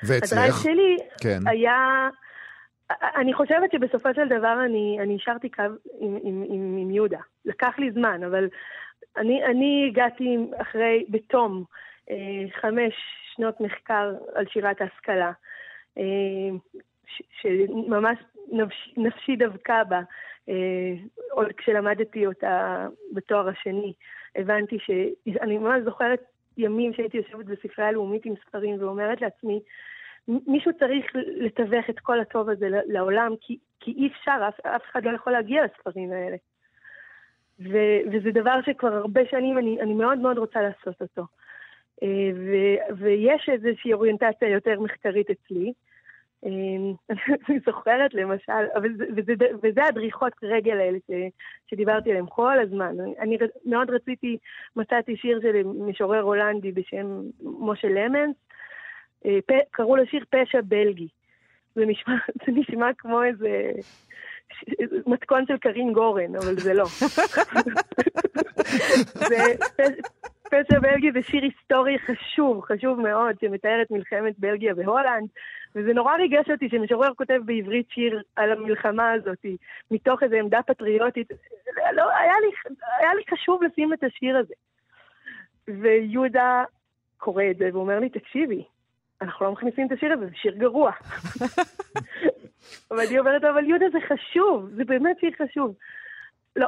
ה drive ואצלך? שלי כן. היה... אני חושבת שבסופו של דבר אני, אני השארתי קו עם, עם, עם, עם יהודה. לקח לי זמן, אבל אני, אני הגעתי אחרי, בתום, חמש שנות מחקר על שירת ההשכלה, אה, שממש נפש, נפשי דבקה בה, אה, עוד כשלמדתי אותה בתואר השני. הבנתי ש... אני ממש זוכרת ימים שהייתי יושבת בספרייה הלאומית עם ספרים ואומרת לעצמי, מישהו צריך לתווך את כל הטוב הזה לעולם, כי, כי אי אפשר, אף, אף אחד לא יכול להגיע לספרים האלה. ו, וזה דבר שכבר הרבה שנים אני, אני מאוד מאוד רוצה לעשות אותו. אה, ו, ויש איזושהי אוריינטציה יותר מחקרית אצלי. אה, אני זוכרת למשל, אבל זה, וזה, וזה הדריכות רגל האלה ש, שדיברתי עליהן כל הזמן. אני, אני מאוד רציתי, מצאתי שיר של משורר הולנדי בשם משה למנס, אה, קראו לשיר פשע בלגי. זה נשמע, זה נשמע כמו איזה מתכון של קרין גורן, אבל זה לא. זה פ- פשע בלגי זה שיר היסטורי חשוב, חשוב מאוד, שמתאר את מלחמת בלגיה והולנד, וזה נורא ריגש אותי שמשורר כותב בעברית שיר על המלחמה הזאת, מתוך איזו עמדה פטריוטית. לא, היה לי, היה לי חשוב לשים את השיר הזה. ויהודה קורא את זה ואומר לי, תקשיבי, אנחנו לא מכניסים את השיר הזה, זה שיר גרוע. ואני אומרת, אבל יהודה זה חשוב, זה באמת שיר חשוב. לא,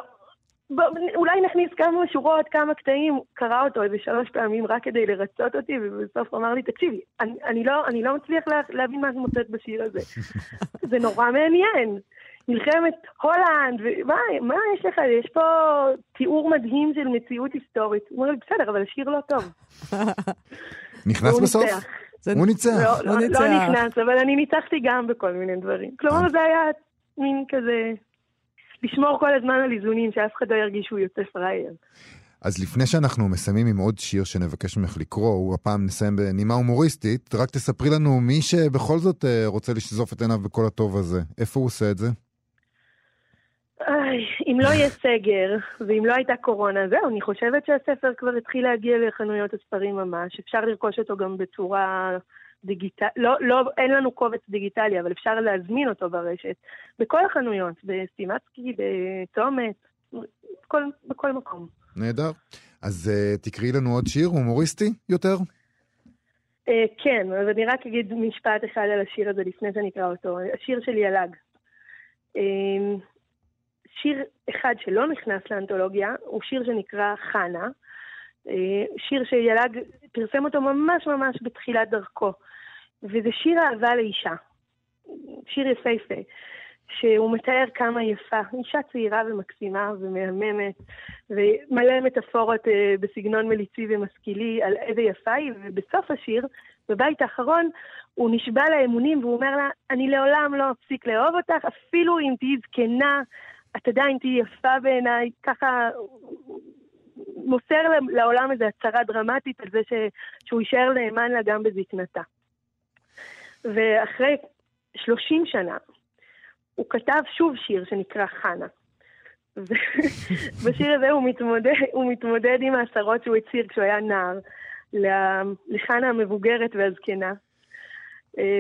בוא, אולי נכניס כמה שורות, כמה קטעים, קרא אותו איזה שלוש פעמים רק כדי לרצות אותי, ובסוף הוא אמר לי, תקשיבי, אני, אני, לא, אני לא מצליח לה, להבין מה את מוצאת בשיר הזה. זה נורא מעניין. מלחמת הולנד, ומה מה יש לך? יש פה תיאור מדהים של מציאות היסטורית. הוא אומר לי, בסדר, אבל השיר לא טוב. נכנס בסוף? ניצח. זה- הוא ניצח. לא, הוא לא, ניצח. לא נכנס, אבל אני ניצחתי גם בכל מיני דברים. כלומר, זה היה מין כזה, לשמור כל הזמן על איזונים, שאף אחד לא ירגיש שהוא יוצא פראייר. אז לפני שאנחנו מסיימים עם עוד שיר שנבקש ממך לקרוא, הפעם נסיים בנימה הומוריסטית, רק תספרי לנו מי שבכל זאת אה, רוצה לשזוף את עיניו בכל הטוב הזה, איפה הוא עושה את זה? איי, אם לא יהיה סגר, ואם לא הייתה קורונה, זהו, אני חושבת שהספר כבר התחיל להגיע לחנויות הספרים ממש. אפשר לרכוש אותו גם בצורה דיגיטלית, לא, לא, אין לנו קובץ דיגיטלי, אבל אפשר להזמין אותו ברשת. בכל החנויות, בסטימצקי, בצומת, בכל, בכל מקום. נהדר. אז uh, תקראי לנו עוד שיר הומוריסטי יותר? Uh, כן, אבל אני רק אגיד משפט אחד על השיר הזה לפני שאני אקרא אותו. השיר של יל"ג. Uh, שיר אחד שלא נכנס לאנתולוגיה הוא שיר שנקרא חנה. שיר שיל"ג פרסם אותו ממש ממש בתחילת דרכו. וזה שיר אהבה לאישה. שיר יפהפה. שהוא מתאר כמה יפה, אישה צעירה ומקסימה ומהממת, ומלא מטאפורות אה, בסגנון מליצי ומשכילי על איזה יפה היא, ובסוף השיר, בבית האחרון, הוא נשבע לה אמונים והוא אומר לה, אני לעולם לא אפסיק לאהוב אותך, אפילו אם תהיי זקנה, את עדיין תהיי יפה בעיניי, ככה מוסר לעולם איזו הצהרה דרמטית על זה ש... שהוא יישאר נאמן לה גם בזקנתה. ואחרי 30 שנה, הוא כתב שוב שיר שנקרא חנה. ובשיר הזה הוא מתמודד, הוא מתמודד עם העשרות שהוא הצהיר כשהוא היה נער, לחנה המבוגרת והזקנה.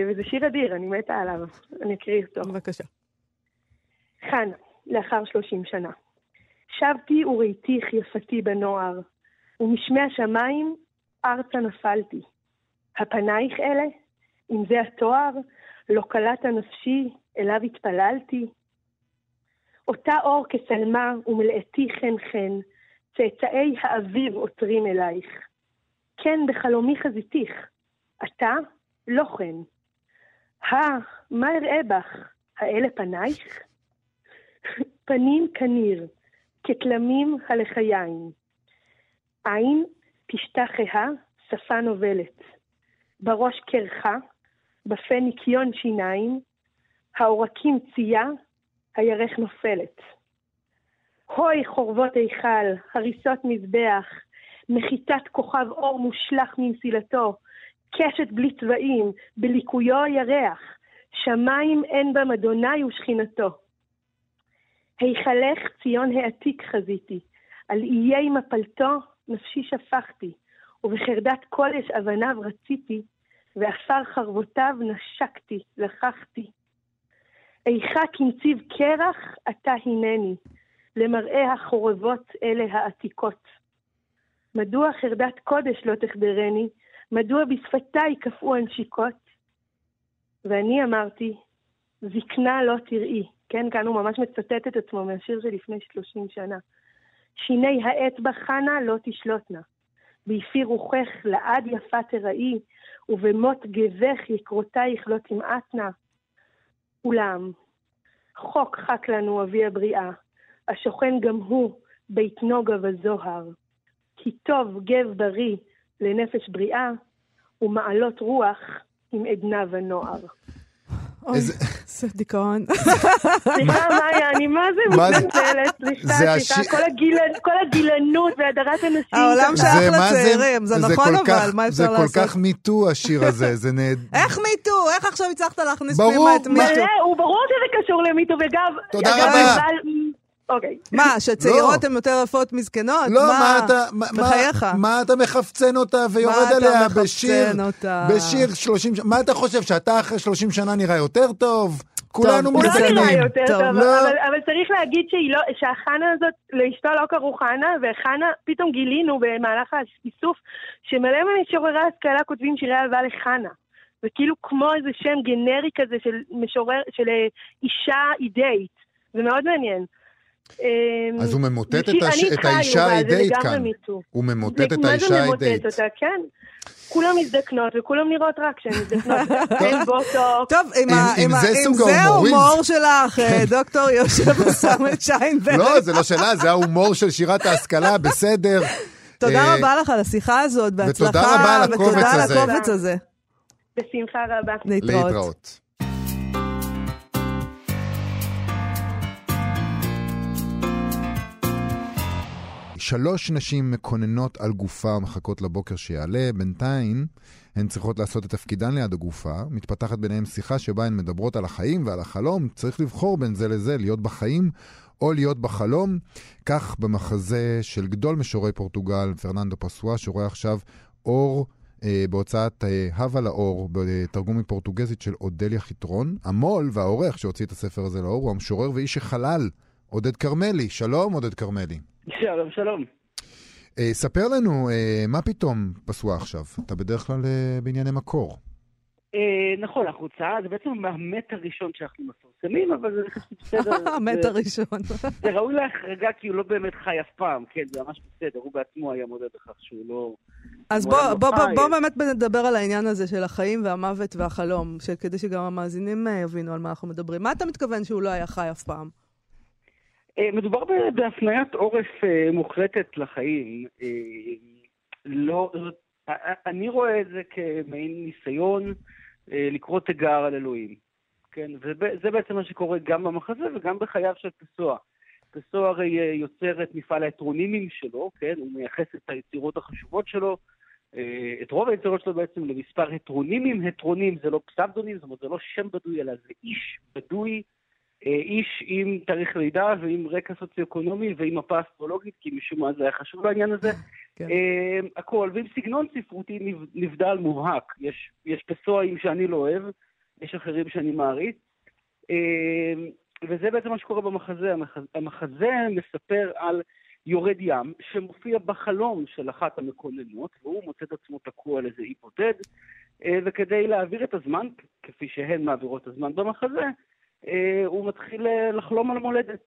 וזה שיר אדיר, אני מתה עליו. אני אקריא אותו. בבקשה. חנה, לאחר שלושים שנה. שבתי וראיתיך יפתי בנוער, ומשמי השמיים ארצה נפלתי. הפנייך אלה, אם זה התואר, לא קלט הנפשי, אליו התפללתי. אותה אור כסלמה ומלאתי חן חן, צאצאי האביב עותרים אלייך. כן, בחלומי חזיתיך, אתה לא כן. הא, מה אראה בך? האלה פנייך? פנים כניר, כתלמים הלחיים. עין תשתחיה, שפה נובלת. בראש קרחה, בפה ניקיון שיניים, העורקים צייה, הירך נופלת. הוי חורבות היכל, הריסות מזבח, מחיצת כוכב אור מושלך ממסילתו, קשת בלי צבעים, בליקויו הירח, שמיים אין בם אדוני ושכינתו. היכלך ציון העתיק חזיתי, על איי מפלתו נפשי שפכתי, ובחרדת קודש אבניו רציתי, ועפר חרבותיו נשקתי, לקחתי. איכה כנציב קרח אתה הנני, למראה החורבות אלה העתיקות. מדוע חרדת קודש לא תחדרני? מדוע בשפתיי קפאו הנשיקות? ואני אמרתי, זקנה לא תראי. כן, כאן הוא ממש מצטט את עצמו מהשיר שלפני שלושים שנה. שיני העט בחנה לא תשלוטנה. ביפי רוחך לעד יפה תראי, ובמות גבך יקרותייך לא תמעטנה. אולם, חוק חק לנו אבי הבריאה, השוכן גם הוא בית נוגה וזוהר. כי טוב גב בריא לנפש בריאה, ומעלות רוח עם עדנה ונוער. אוי, איזה- זה דיכאון. סליחה, מאיה, אני מה זה מה זה- מתנצלת, זה סליחה, סליחה, כל הגיל- כל הגילנות והדרת הנשים. העולם זה שייך זה- לצעירים, זה נכון כל אבל, מה זה אפשר כל לעשות? כך מיטו השיר הזה, זה נהד... איך מיטו? איך עכשיו הצלחת להכניס ברור, פנימה את מיטו? מלא, הוא ברור שזה קשור למיטו, וגם... תודה רבה. אוקיי. מה, שצעירות הן יותר יפות מזקנות? לא, מה אתה, בחייך. מה אתה מחפצן אותה ויורד מה אתה עליה מחפצן בשיר, אותה? בשיר 30 שנה, מה אתה חושב, שאתה אחרי 30 שנה נראה יותר טוב? כולנו הוא לא מזדקנים. נראה יותר טוב, לא. אבל, צריך להגיד לא, שהחנה הזאת, לאשתו לא קראו חנה, וחנה, פתאום גילינו במהלך האיסוף, שמלא ממשוררי השכלה כותבים שירי אהבה לחנה. זה כאילו כמו איזה שם גנרי כזה של משורר, של אה, אישה אידאית. זה מאוד מעניין. אמ, אז הוא ממוטט את הש- אני את איתך, האישה האידאית לגמרי כאן. מיטו. הוא ממוטט את מה האישה זה ממוטט האידאית. אותה? כן. כולם מזדקנות וכולם נראות רק כשהן מזדקנות. אין בוטוקס. טוב, אם- זה. ההומור שלך, אה, דוקטור יושב ושם שיינברג. לא, זה לא שלה, זה ההומור של שירת ההשכלה, בסדר. תודה אה, רבה לך על השיחה הזאת, בהצלחה. ותודה רבה על. הקובץ הזה. בשמחה רבה. להתראות. שלוש נשים מקוננות על גופה ומחכות לבוקר שיעלה. בינתיים הן צריכות לעשות את תפקידן ליד הגופה. מתפתחת ביניהן שיחה שבה הן מדברות על החיים ועל החלום. צריך לבחור בין זה לזה, להיות בחיים או להיות בחלום. כך במחזה של גדול משורי פורטוגל, פרננדו פסואה, שרואה עכשיו אור אה, בהוצאת אה, הווה לאור, בתרגום מפורטוגזית של אודליה חיטרון. המו"ל והעורך שהוציא את הספר הזה לאור הוא המשורר ואיש החלל, עודד כרמלי. שלום, עודד כרמלי. שלום, שלום. אה, ספר לנו, אה, מה פתאום פסואה עכשיו? אתה בדרך כלל אה, בענייני מקור. אה, נכון, החוצה זה בעצם המט הראשון שאנחנו מפרסמים, אבל זה בסדר. המת הראשון. זה ראוי להחרגה כי הוא לא באמת חי אף פעם, כן, זה ממש בסדר, הוא בעצמו היה מודה בכך שהוא לא... אז הוא בוא, היה בוא, בוא, חי. בוא באמת נדבר על העניין הזה של החיים והמוות והחלום, כדי שגם המאזינים יבינו על מה אנחנו מדברים. מה אתה מתכוון שהוא לא היה חי אף פעם? אה, מדובר בהפניית עורף אה, מוחלטת לחיים. אה, לא, אה, אני רואה את זה כמעין ניסיון לקרוא תיגר על אלוהים. כן, וזה זה בעצם מה שקורה גם במחזה וגם בחייו של פסוע. פסוע הרי יוצר את מפעל ההטרונימים שלו, כן, הוא מייחס את היצירות החשובות שלו, את רוב היצירות שלו בעצם למספר הטרונימים. הטרונים זה לא פסבדונים, זאת אומרת זה לא שם בדוי, אלא זה איש בדוי איש עם תאריך לידה ועם רקע סוציו-אקונומי ועם מפה אסטרולוגית, כי משום מה זה היה חשוב בעניין הזה. כן. אה, הכל, ועם סגנון ספרותי נב- נבדל מובהק. יש, יש פסואים שאני לא אוהב, יש אחרים שאני מעריץ. אה, וזה בעצם מה שקורה במחזה. המחזה, המחזה מספר על יורד ים שמופיע בחלום של אחת המקוננות, והוא מוצא את עצמו תקוע על איזה אי בודד, אה, וכדי להעביר את הזמן, כפי שהן מעבירות את הזמן במחזה, אה, הוא מתחיל אה, לחלום על מולדת.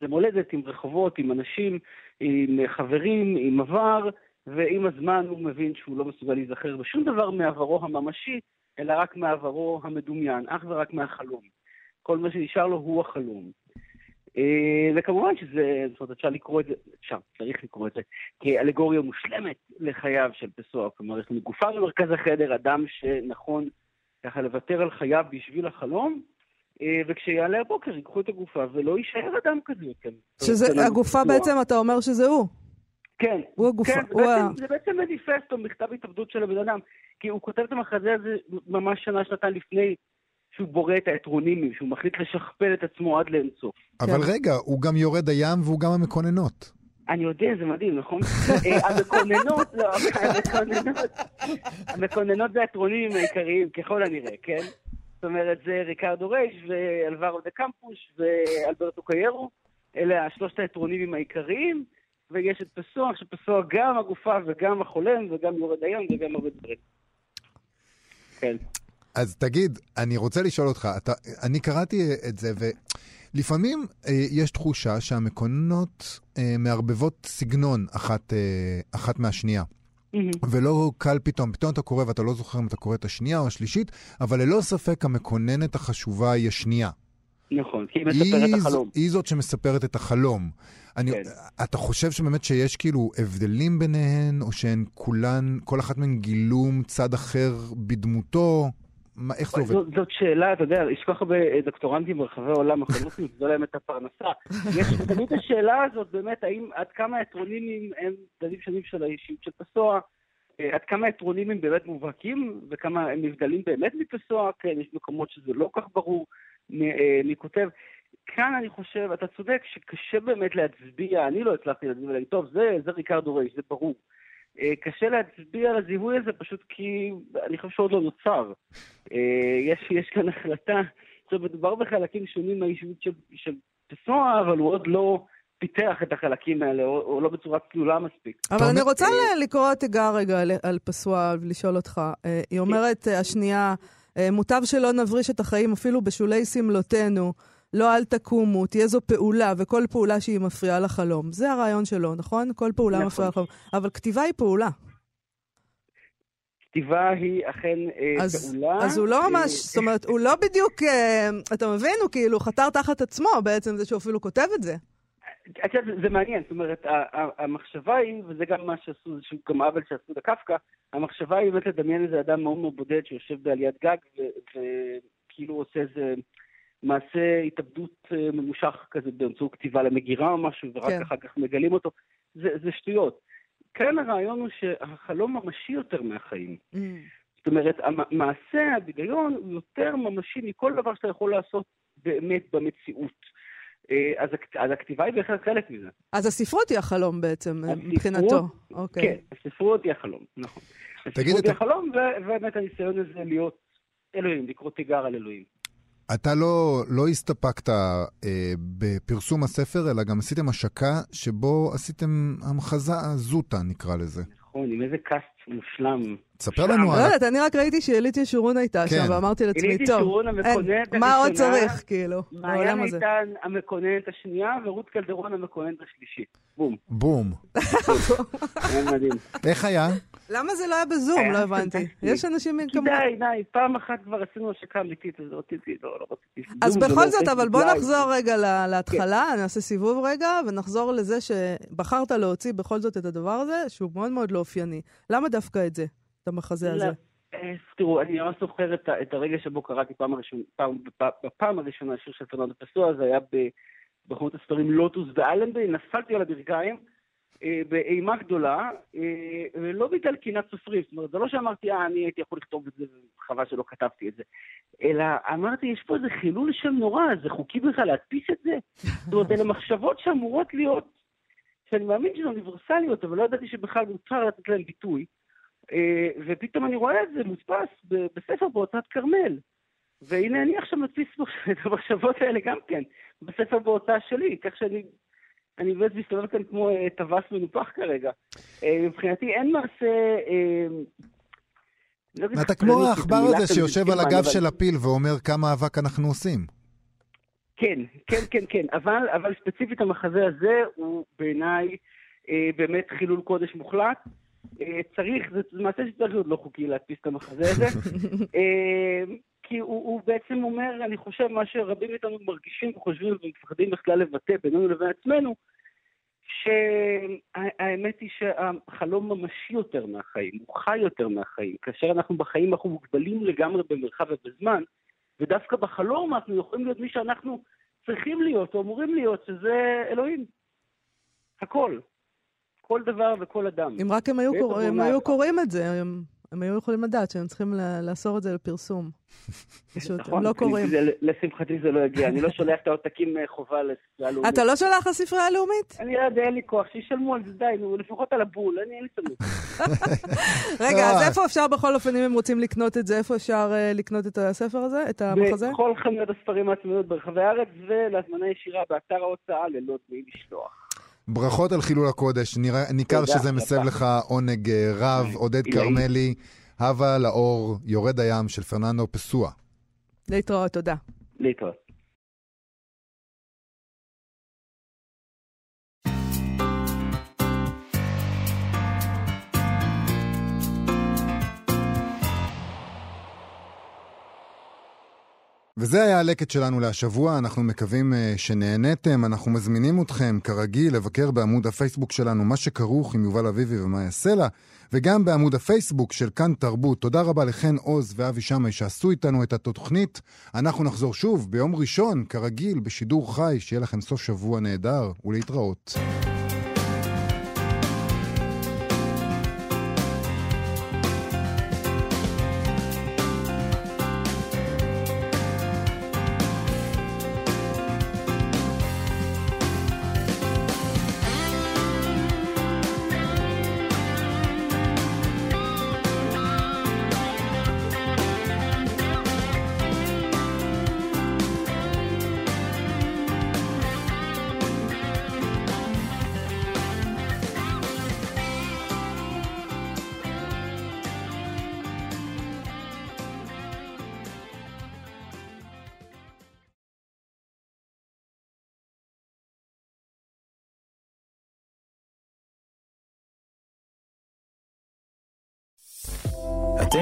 זה מולדת עם רחובות, עם אנשים, עם אה, חברים, עם עבר, ועם הזמן הוא מבין שהוא לא מסוגל להיזכר בשום דבר מעברו הממשי, אלא רק מעברו המדומיין, אך ורק מהחלום. כל מה שנשאר לו הוא החלום. אה, וכמובן שזה, זאת אומרת, אפשר לקרוא את זה, אפשר, צריך לקרוא את זה, כאלגוריה מושלמת לחייו של פסוע. כלומר, יש לנו גופה במרכז החדר, אדם שנכון ככה לוותר על חייו בשביל החלום, אה, וכשיעלה הבוקר ייקחו את הגופה ולא יישאר אדם כזה יותר. שזה, הגופה פסוע. בעצם, אתה אומר שזה הוא. כן. הוא הגופה. כן, הוא זה, ה... בעצם, זה בעצם מניפסט או מכתב התאבדות של הבן אדם. כי הוא כותב את המחזה הזה ממש שנה, שנתיים לפני שהוא בורא את האטרונימים, שהוא מחליט לשכפל את עצמו עד לאינסוף. אבל רגע, הוא גם יורד הים והוא גם המקוננות. אני יודע, זה מדהים, נכון? אה, המקוננות, לא, המקוננות, המקוננות זה האטרונימים העיקריים, ככל הנראה, כן? זאת אומרת, זה ריקרדו רייש ואלברו דה קמפוש ואלברטו קיירו, אלה השלושת האטרונימים העיקריים, ויש את פסוע, שפסוע גם הגופה וגם החולם וגם יורד הים וגם הרבה דברים. כן. אז תגיד, אני רוצה לשאול אותך, אתה, אני קראתי את זה, ולפעמים אה, יש תחושה שהמקוננות אה, מערבבות סגנון אחת, אה, אחת מהשנייה. ולא קל פתאום, פתאום אתה קורא ואתה לא זוכר אם אתה קורא את השנייה או השלישית, אבל ללא ספק המקוננת החשובה היא השנייה. נכון, כי היא מספרת היא, החלום. היא זאת שמספרת את החלום. אני, כן. אתה חושב שבאמת שיש כאילו הבדלים ביניהן, או שהן כולן, כל אחת מהן גילום צד אחר בדמותו? מה, איך זה עובד? זאת, זאת שאלה, אתה יודע, יש כל כך הרבה אה, דוקטורנטים ברחבי העולם, יכולים למצוא להם את הפרנסה. יש תמיד השאלה הזאת, באמת, האם עד כמה הטרונימים הם צדדים שונים של האישיות של פסוע, אה, עד כמה הטרונימים באמת מובהקים, וכמה הם נבדלים באמת מפסוע, כן, יש מקומות שזה לא כך ברור אה, מי כותב. כאן אני חושב, אתה צודק, שקשה באמת להצביע, אני לא הצלחתי להצביע, טוב, זה, זה ריקרדו רייש, זה ברור. אה, קשה להצביע על הזיהוי הזה, פשוט כי אני חושב שעוד לא נוצר. אה, יש, יש כאן החלטה, עכשיו מדובר בחלקים שונים מהאישיות של, של פסוע, אבל הוא עוד לא פיתח את החלקים האלה, או, או לא בצורה צלולה מספיק. אבל אני רוצה לקרוא תיגר רגע על, על פסוע ולשאול אותך. אה, היא אומרת, השנייה, מוטב שלא נבריש את החיים אפילו בשולי שמלותינו. לא אל תקומו, תהיה זו פעולה, וכל פעולה שהיא מפריעה לחלום. זה הרעיון שלו, נכון? כל פעולה נכון. מפריעה לחלום. אבל כתיבה היא פעולה. כתיבה היא אכן אה, אז, פעולה. אז הוא לא אה, ממש, זאת אומרת, הוא לא בדיוק, אה, אתה מבין? הוא כאילו חתר תחת עצמו בעצם, זה שהוא אפילו כותב את זה. את יודעת, זה מעניין, זאת אומרת, המחשבה היא, וזה גם מה שעשו, זה גם עוול שעשו לקפקא, המחשבה היא באמת לדמיין איזה אדם מאוד מאוד בודד שיושב בעליית גג, וכאילו עושה איזה... מעשה התאבדות אה, ממושך כזה באמצעות כתיבה למגירה או משהו, ורק כן. אחר כך מגלים אותו. זה, זה שטויות. כאן הרעיון הוא שהחלום ממשי יותר מהחיים. Mm. זאת אומרת, המעשה, ההיגיון, הוא יותר ממשי מכל דבר שאתה יכול לעשות באמת במציאות. אה, אז, אז הכתיבה היא בהחלט חלק מזה. אז הספרות היא החלום בעצם, הספרות, מבחינתו. אוקיי. כן, הספרות היא החלום, נכון. הספרות היא החלום, ובאמת הניסיון הזה להיות אלוהים, לקרוא תיגר על אלוהים. אתה לא, לא הסתפקת אה, בפרסום הספר, אלא גם עשיתם השקה שבו עשיתם המחזה זוטה, נקרא לזה. נכון, עם איזה קאסט מושלם. תספר לנו על... לא יודעת, אני רק ראיתי שאלית ישורון הייתה שם, כן. ואמרתי לעצמי, טוב, מה עוד צריך, כאילו, בעולם הזה? מעיין איתן המקוננת השנייה, ורות קלדרון המקוננת השלישית. בום. בום. מדהים. איך היה? למה זה לא היה בזום? לא הבנתי. יש אנשים כמובן... די, די, פעם אחת כבר עשינו השקה אמיתית, אז רציתי, לא, לא רציתי. אז בכל זאת, אבל בוא נחזור רגע להתחלה, נעשה סיבוב רגע, ונחזור לזה שבחרת להוציא בכל זאת את הדבר הזה, שהוא מאוד מאוד לא אופייני. למה דווקא את זה, את המחזה הזה? אה, תראו, אני ממש זוכר את הרגע שבו קראתי בפעם הראשונה שיר של פרננדו פסוע, זה היה בחנות הספרים לוטוס באלנבי, נפלתי על הברכיים. אה, באימה גדולה, אה, ולא בגלל קנאת סופרים, זאת אומרת, זה לא שאמרתי, אה, אני הייתי יכול לכתוב את זה, וחבל שלא כתבתי את זה, אלא אמרתי, יש פה איזה חילול שם נורא, זה חוקי בכלל להדפיס את זה? זאת אומרת, אלה מחשבות שאמורות להיות, שאני מאמין שהן אוניברסליות, אבל לא ידעתי שבכלל מותר לתת להן ביטוי, אה, ופתאום אני רואה את זה מודפס בספר בהוצאת כרמל. והנה אני עכשיו מדפיס את המחשבות האלה גם כן, בספר בהוצאה שלי, כך שאני אני באמת מסתובב כאן כמו אה, טווס מנופח כרגע. אה, מבחינתי אין מעשה... אה, לא אתה כמו העכבר הזה שיושב על הגב של הפיל ואומר כמה אבק אנחנו עושים. כן, כן, כן, כן, אבל, אבל ספציפית המחזה הזה הוא בעיניי אה, באמת חילול קודש מוחלט. אה, צריך, זה מעשה שצריך להיות לא חוקי להדפיס את המחזה הזה. אה, כי הוא, הוא בעצם אומר, אני חושב, מה שרבים מאיתנו מרגישים וחושבים ומפחדים בכלל לבטא בינינו לבין עצמנו, שהאמת היא שהחלום ממשי יותר מהחיים, הוא חי יותר מהחיים. כאשר אנחנו בחיים אנחנו מוגבלים לגמרי במרחב ובזמן, ודווקא בחלום אנחנו יכולים להיות מי שאנחנו צריכים להיות או אמורים להיות, שזה אלוהים. הכל. כל דבר וכל אדם. אם רק הם היו, קור... הם היו קוראים את זה, הם... הם היו יכולים לדעת שהם צריכים לאסור את זה לפרסום. פשוט, הם לא קוראים. לשמחתי זה לא יגיע. אני לא שולח את העותקים אה, חובה לספרייה הלאומית. אתה לא שולח לספרייה הלאומית? אני לא יודע, אין לי כוח, שישלמו על זה, די, נו, לפחות על הבול, אני אין לי סמוך. רגע, אז איפה אפשר בכל אופן, אם הם רוצים לקנות את זה, איפה אפשר אה, לקנות את הספר הזה, את המחזה? בכל חנויות הספרים העצמאיות ברחבי הארץ, ולהזמנה ישירה באתר ההוצאה ללא דמי לשלוח. ברכות על חילול הקודש, ניכר שזה מסב לך עונג אה, רב. עודד כרמלי, הווה לאור, יורד הים של פרננדו פסוע. להתראות, תודה. להתראות. וזה היה הלקט שלנו להשבוע, אנחנו מקווים uh, שנהניתם, אנחנו מזמינים אתכם, כרגיל, לבקר בעמוד הפייסבוק שלנו, מה שכרוך עם יובל אביבי ומאיה סלע, וגם בעמוד הפייסבוק של כאן תרבות. תודה רבה לחן עוז ואבי שמאי שעשו איתנו את התוכנית. אנחנו נחזור שוב ביום ראשון, כרגיל, בשידור חי, שיהיה לכם סוף שבוע נהדר, ולהתראות.